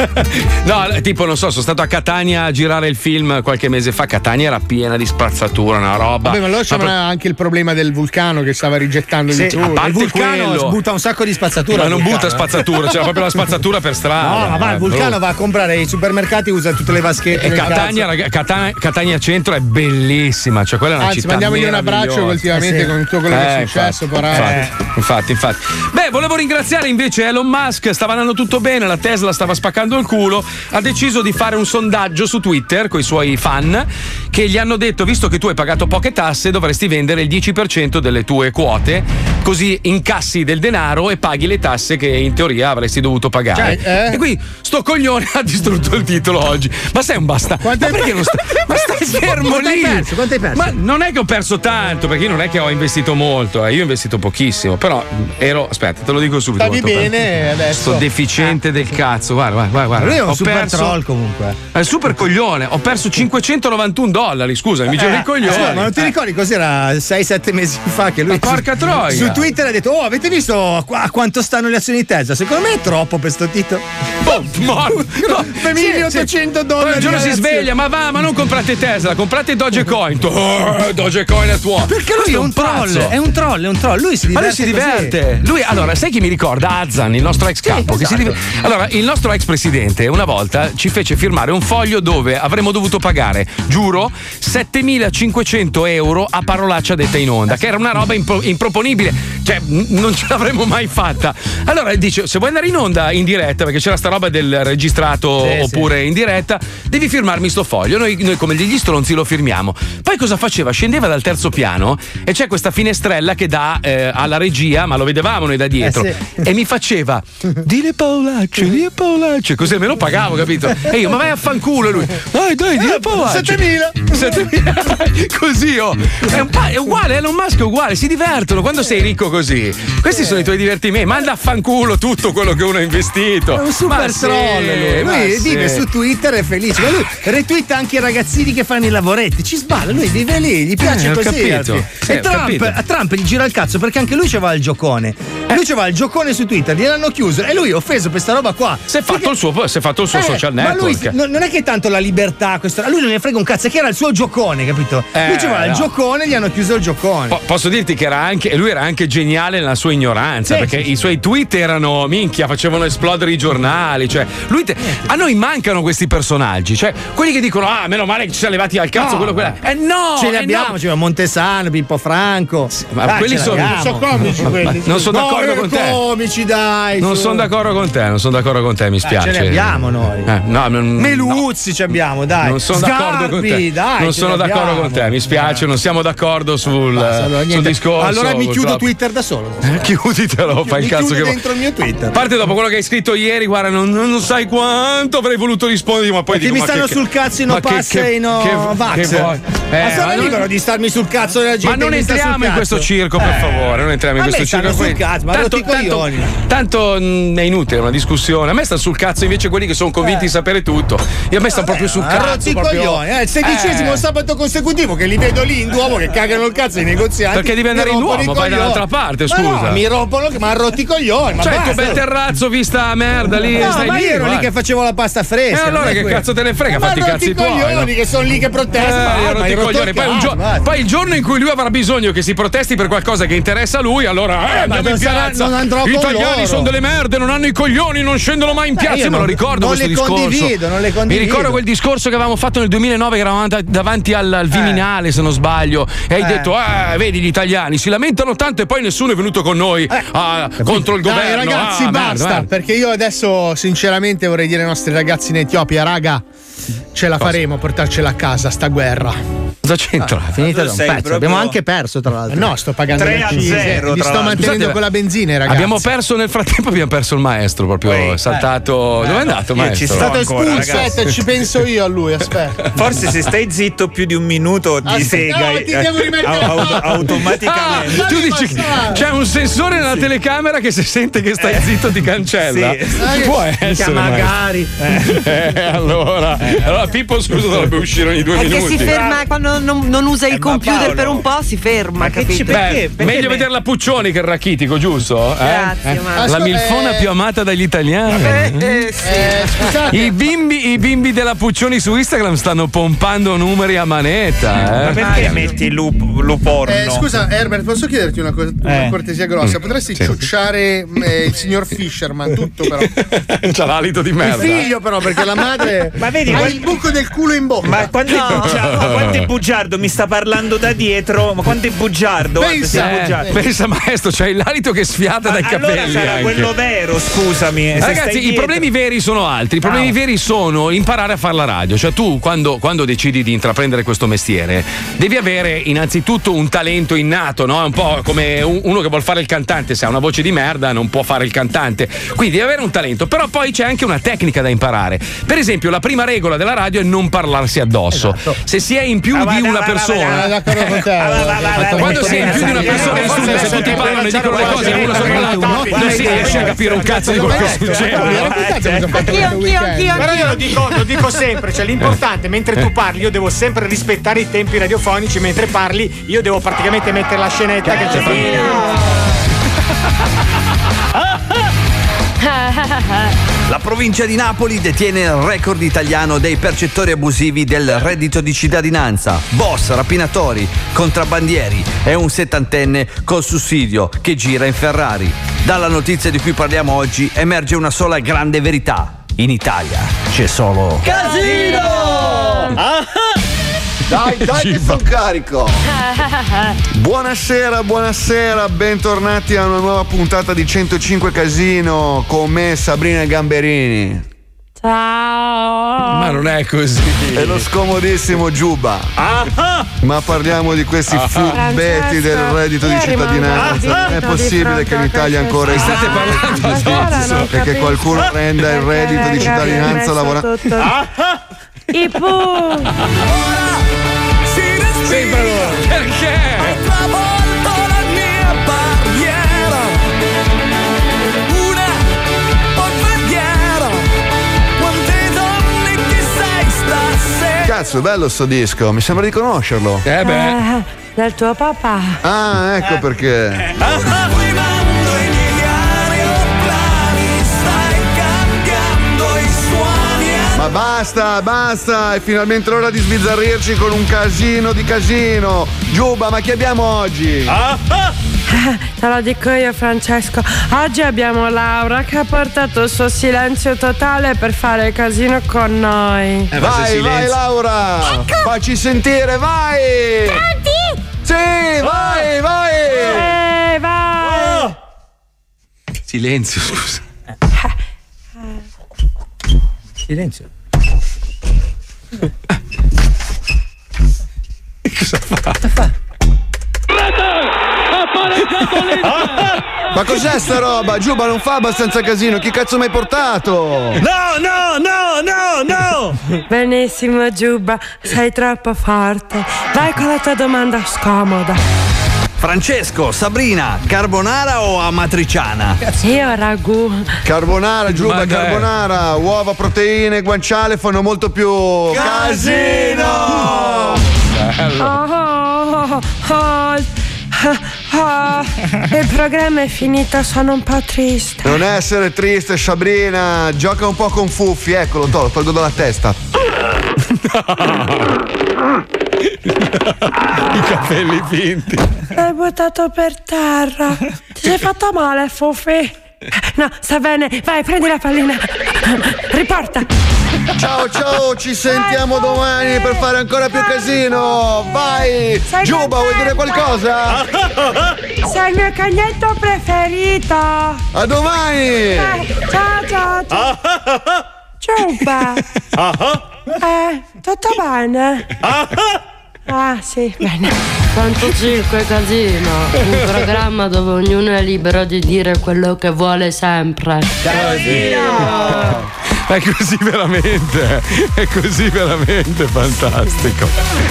No, tipo, non so, sono stato a Catania a girare il film qualche mese fa. Catania era piena di spazzatura, una roba. Vabbè, ma allora c'era Ma- anche il problema del vulcano che stava rigettando Sì, parte Il vulcano quello, butta un sacco di spazzatura. Ma il non vulcano, butta eh. spazzatura, c'era proprio la spazzatura per strada. No, ma va, il Eh, vulcano va a comprare ai supermercati, usa tutte le vaschette. E Catania, raga- Catania, Catania Centro è bellissima, cioè quella è una Anzi, città mandiamogli un abbraccio ultimamente Eh sì. con tutto quello che è Eh, successo. infatti, infatti, infatti, infatti. Beh, volevo ringraziare invece Elon Musk, stava andando tutto bene, la Tesla stava spaccando il culo, ha deciso di fare un sondaggio su Twitter con i suoi fan che gli hanno detto, visto che tu hai pagato poche tasse, dovresti vendere il 10% delle tue quote, così incassi del denaro e paghi le tasse che in teoria avresti dovuto pagare. Cioè, eh? E qui sto coglione ha distrutto il titolo oggi. Ma sei un basta. Ma perché non stai, ma stai fermo Quanto hai lì? perso? Quanto hai perso? Ma non è che ho perso tanto, perché io non è che ho investito molto, eh, io ho investito pochissimo, però ero, aspetta, te lo dico subito. Stavi bene perso. adesso. Sto deficiente del cazzo, guarda, guarda, guarda. guarda. Lui è un Ho super perso- troll comunque. È il super coglione, ho perso 591 dollari, scusa, mi giro Eh, i coglioni. scusa, ma non ti Eh. ricordi cos'era 6-7 mesi fa che lui Ma porca su, troia. su Twitter ha detto "Oh, avete visto a, qua- a quanto stanno le azioni di Tesla? Secondo me è troppo per sto titolo". Oh, morto. No, 2800 Poi dollari. un giorno si sveglia, ma va, ma non comprare comprate Tesla, comprate Dogecoin. Oh, Dogecoin è tuo. Perché lui è un troll, è un troll, è un troll. Lui si Ma diverte. lui si diverte. Lui, allora, sai chi mi ricorda? Azan, il nostro ex capo. che si esatto. div- Allora, il nostro ex presidente una volta ci fece firmare un foglio dove avremmo dovuto pagare, giuro, 7500 euro a parolaccia detta in onda, che era una roba impro- improponibile. Cioè, non ce l'avremmo mai fatta. Allora dice: se vuoi andare in onda in diretta, perché c'era sta roba del registrato Sì, oppure in diretta, devi firmarmi sto foglio. Noi, noi come degli stronzi lo firmiamo. Poi cosa faceva? Scendeva dal terzo piano e c'è questa finestrella che dà eh, alla regia, ma lo vedevamo noi da dietro. Eh, E mi faceva: Dile Paolaccio, dile Paolaccio. Così almeno pagavo, capito? E io, ma vai a fanculo. E lui, dai, dai, dile Paolaccio. 7000. 7000. così, oh. È, un pa- è uguale, Elon Musk è uguale, si divertono quando sei ricco così. Questi sono i tuoi divertimenti. Manda a fanculo tutto quello che uno ha investito. È un super Ma sì, troll lui. ma Lui vive sì. su Twitter è felice. Ma lui retweeta anche i ragazzini che fanno i lavoretti. Ci sballa, lui vive lì, gli piace Eh, così. Sì, e ho Trump, a Trump gli gira il cazzo perché anche lui c'aveva il giocone. Lui c'aveva il giocone su Twitter, gliel'hanno chiuso e lui è offeso per questa roba qua. Si è fatto il suo, si è fatto il suo Eh, social Ma lui network. non è che tanto la libertà, questo, a lui non ne frega un cazzo, è che era il suo giocone, capito? Eh, lui c'aveva il no. giocone e gli hanno chiuso il giocone. Po- posso dirti che era anche, lui era anche geniale nella sua ignoranza, Sì, perché sì, i suoi tweet erano minchia, facevano esplodere i giornali. Cioè, te- a noi mancano questi personaggi, cioè quelli che dicono: Ah, meno male che ci siamo levati al cazzo, No, quello quella. Eh no! Ce li eh abbiamo, no. c'era Montesano, Pippo Franco. Ma Dai, quelli sono. Sono comici Ma- quelli. non sono No, d'accordo con te. comici, dai. Non sono d'accordo con te, non sono d'accordo con te, mi Dai, spiace. ce ne abbiamo noi. Eh, no, non, Meluzzi ci abbiamo, dai. Non sono d'accordo con te. Dai, non sono d'accordo con te, mi spiace, non siamo d'accordo sul, Basta, allora, sul discorso. Allora mi chiudo. Twitter da solo. Eh, Chiuditelo, fai il cazzo che vuoi. dentro il mio Twitter. A parte dopo quello che hai scritto ieri, guarda, non, non sai quanto avrei voluto rispondere, ma poi Perché mi stanno sul cazzo i ma no che- e vax. che vuoi? ma Eh, sono ma non- libero di starmi sul cazzo della gente. Ma non entriamo in questo circo, per Eh. favore. Non entriamo in questo circo. sul cazzo, ma tanto, rotti i coglioni. tanto, tanto mh, è inutile una discussione. A me sta sul cazzo invece quelli che sono convinti di sapere tutto. Io a me sta proprio sul cazzo. proprio- coglioni. Eh, il sedicesimo Eh. sabato consecutivo che li vedo lì in Duomo che cagano il cazzo ai negozianti. Perché devi andare in Duomo, vai dall'altra parte, Ma scusa. no, mi rompono, ma ha rotti coglioni. Cioè, il tuo bel terrazzo vista merda lì. No, stai ma lì, io ero lì che facevo la pasta E fresca. allora non è che cazzo te ne frega? Ma Fatti i cazzi i tuoi. Coglioni che sono lì che protestano. Eh, ma- io ma i coglioni. Poi, gio- basta. poi il giorno in cui lui avrà bisogno che si protesti per qualcosa che interessa a lui, allora eh, ma andiamo in piazza. non andrò Gli italiani sono delle merde, non hanno i coglioni, non scendono mai in Eh, piazza. io Io me lo ricordo questo le discorso. condivido, non le Mi condivido. ricordo quel discorso che avevamo fatto nel 2009 che eravamo dav- davanti al, al Viminale, se non sbaglio, e hai Eh. detto: eh, vedi gli italiani si lamentano tanto e poi nessuno è venuto con noi ah, contro il Dai, governo. ragazzi, Ah, merda, basta. merda. Perché io adesso, sinceramente, vorrei dire ai nostri ragazzi in Etiopia, raga, ce la faremo a portarcela a casa, sta guerra. Cosa c'entra? Finita da un pezzo. proprio- Abbiamo anche perso, tra l'altro. No, sto pagando 3 le a accise, 0, Li sto mantenendo Scusate, con la benzina, ragazzi. Abbiamo perso nel frattempo, abbiamo perso il maestro proprio saltato. Dove è andato, ci maestro? È stato espulso, aspetta, ci penso io a lui, aspetta. Forse se stai zitto più di un minuto ti Aspetta, sega no, ti devo rimettere au- la au- mano. automaticamente. Ah, tu dici passare. c'è un sensore nella telecamera che se sente che stai zitto ti cancella. sì. Può Mica essere. magari. maestro. Eh, allora, allora Pippo scusa dovrebbe uscire ogni due È che minuti. si ferma quando non, non usa il Eh, computer Paolo, per un po', si ferma, che ci capito? Perché? Beh, Perché meglio me- vederla Puccioni che il rachitico, giusto? Eh? Grazie, Eh? ma- La milfona eh, più amata dagli italiani. Eh, sì. Eh, scusate. I bimbi, I bimbi della Puccioni su Instagram stanno pompando numeri a manetta. Ma Eh? perché metti lu, lu porno? Eh, scusa, Herbert, posso chiederti una, co- una Eh. cortesia grossa? Potresti Sì. ciucciare eh, il signor Fisherman, tutto però. Il C'ha l'alito di merda. figlio, però, perché la madre Ma vedi, ha qual- il buco del culo in bocca. Ma quanto, è bugiardo, ma quanto è bugiardo? Mi sta parlando da dietro. Ma quanto è bugiardo? Pensa, Eh, bugiardo. pensa maestro, c'hai l'alito che sfiata Ma dai allora capelli. sarà anche. quello vero, scusami. stai Ragazzi, i problemi veri sono altri. I problemi Ah. veri sono imparare a fare la radio. Cioè, tu quando, quando decidi di intraprendere questo mestiere, devi avere innanzitutto un talento innato, no? È un po' come un- uno che vuol fare il cantante. Se ha una voce di merda, non può fare il cantante. Quindi devi avere un talento. Però poi c'è anche una tecnica da imparare. Per esempio, la prima regola della radio è non parlarsi addosso. Se si è in più Ah, di una persona. Ah. Ah, Quando va, sei in più di una persona in studio, se tutti parlano e dicono le cose va, sopra va, non si riesce a capire un cazzo di quello che succede. Anch'io, anch'io, anch'io, Però io lo dico, lo dico sempre, cioè l'importante mentre tu parli io devo sempre rispettare i tempi radiofonici, mentre parli io devo praticamente mettere la scenetta che c'è La provincia di Napoli detiene il record italiano dei percettori abusivi del reddito di cittadinanza. Boss, rapinatori, contrabbandieri e un settantenne col sussidio che gira in Ferrari. Dalla notizia di cui parliamo oggi emerge una sola grande verità. In Italia c'è solo... Casino! Dai, dai che sono carico! Buonasera, buonasera, bentornati a una nuova puntata di 105 Casino con me Sabrina Gamberini. Ciao. Ma non è così. E lo scomodissimo Giuba. Ma parliamo di questi Ah. furbetti del reddito di cittadinanza. Non è possibile che in Italia ancora State parlando adesso. e che qualcuno renda il reddito di cittadinanza lavorando. I pu. Sempre loro. Perché? travolto la mia barriera Una polveriera Quante donne che sei stasera Cazzo, è bello sto disco, mi sembra di conoscerlo. Eh Eh, del tuo papà. Ah, ecco perché. Arrivando Ma basta, basta, è finalmente l'ora di sbizzarrirci con un casino di casino. Giuba, ma chi abbiamo oggi? Te lo dico io Francesco, oggi abbiamo Laura che ha portato il suo silenzio totale per fare il casino con noi. vai, vai Laura! Facci sentire, vai! Pronti? Sì, vai, vai! Eh, vai! Silenzio, scusa. Silenzio. Cosa fa? Ma cos'è sta roba? Giuba non fa abbastanza casino, chi cazzo mi hai portato? No, no, no, no, no! Benissimo Giuba, sei troppo forte. Vai con la tua domanda scomoda. Francesco, Sabrina, carbonara o amatriciana? Io ragù. Carbonara, Giuba, Ma dai. carbonara, uova, proteine, guanciale fanno molto più casino! Oh, oh, oh, oh, il programma è finito, sono un po' triste. Non essere triste, Sabrina, gioca un po' con Fuffi, eccolo, to- lo tolgo dalla testa. I capelli finti. L'hai buttato per terra. Ti sei fatto male, Fufi? No, sta bene. Vai, prendi la pallina. Riporta. Ciao ciao, ci sentiamo domani per fare ancora più casino! Vai! Sei Giuba, vuoi dire qualcosa? Sei il mio cagnetto preferito. A domani! Eh, ciao, ciao, ciao. Giuba. Eh, tutto bene? Ah, sì, bene. 105 Casino, un programma dove ognuno è libero di dire quello che vuole sempre. È così veramente. È così veramente fantastico.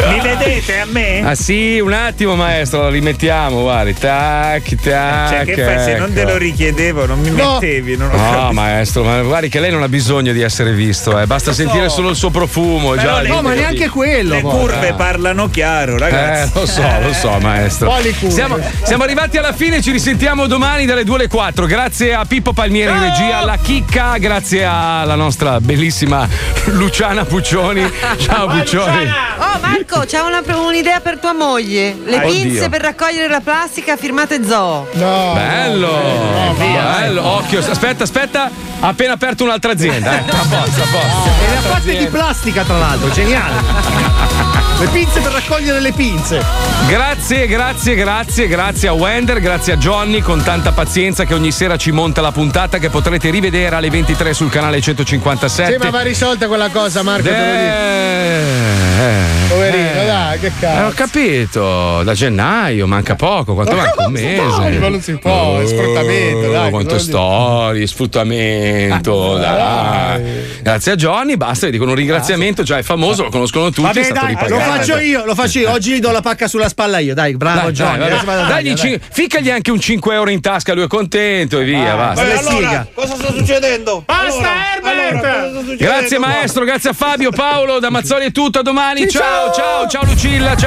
Mi vedete a me? Ah sì, un attimo maestro, lo rimettiamo, guardi. Tac, tac. Cioè, che fai? Se non te lo ecco. richiedevo, non mi No. mettevi. Non ho No, capito. maestro, ma guardi che lei non ha bisogno di essere visto, eh. basta sentire solo il suo profumo. Però già, le- No, ma neanche quello. Le curve parlano chiaro, ragazzi. Eh, lo so, lo so, maestro. Quali curve? Siamo, siamo arrivati alla fine, ci risentiamo domani dalle 2 alle 4. Grazie a Pippo Palmieri in regia, alla Chicca, grazie alla nostra bellissima Luciana Puccioni. Ciao Puccioni. Oh Marco, c'è una- un'idea per tua moglie. Le Oddio. pinze per raccogliere la plastica firmate Zoo. No. Bello, bello, occhio, aspetta, aspetta, ha appena aperto un'altra azienda, eh. A posto, a posto. E le ha fatte di plastica, tra l'altro, geniale. Le pinze per raccogliere le pinze. Grazie, grazie, grazie, grazie a Wender, grazie a Johnny con tanta pazienza che ogni sera ci monta la puntata che potrete rivedere alle 23 sul canale 157. Sì, ma va risolta quella cosa, Marco, dico. Eh, Poverino, dai, che eh, cazzo. ho capito, da gennaio manca poco, quanto Ma manca? Un mese. dai, ma non si può, è sfruttamento, dai, vuol storie, sfruttamento, dai. Grazie a Johnny, basta, gli dico un ringraziamento, già è famoso, lo conoscono tutti, è Vabbè, stato dai, ripagato. Faccio io, lo faccio io. Oggi gli do la pacca sulla spalla io. Dai, bravo Dai, Johnny. dai, vabbè. cin- ficcagli anche un 5 euro in tasca, lui è contento e via, basta. Beh, allora, cosa sta succedendo? Basta, Herbert! cosa sta succedendo Grazie maestro, grazie a Fabio, Paolo, da Mazzoli è tutto, a domani. Ciao, ciao, ciao, ciao Lucilla, ciao.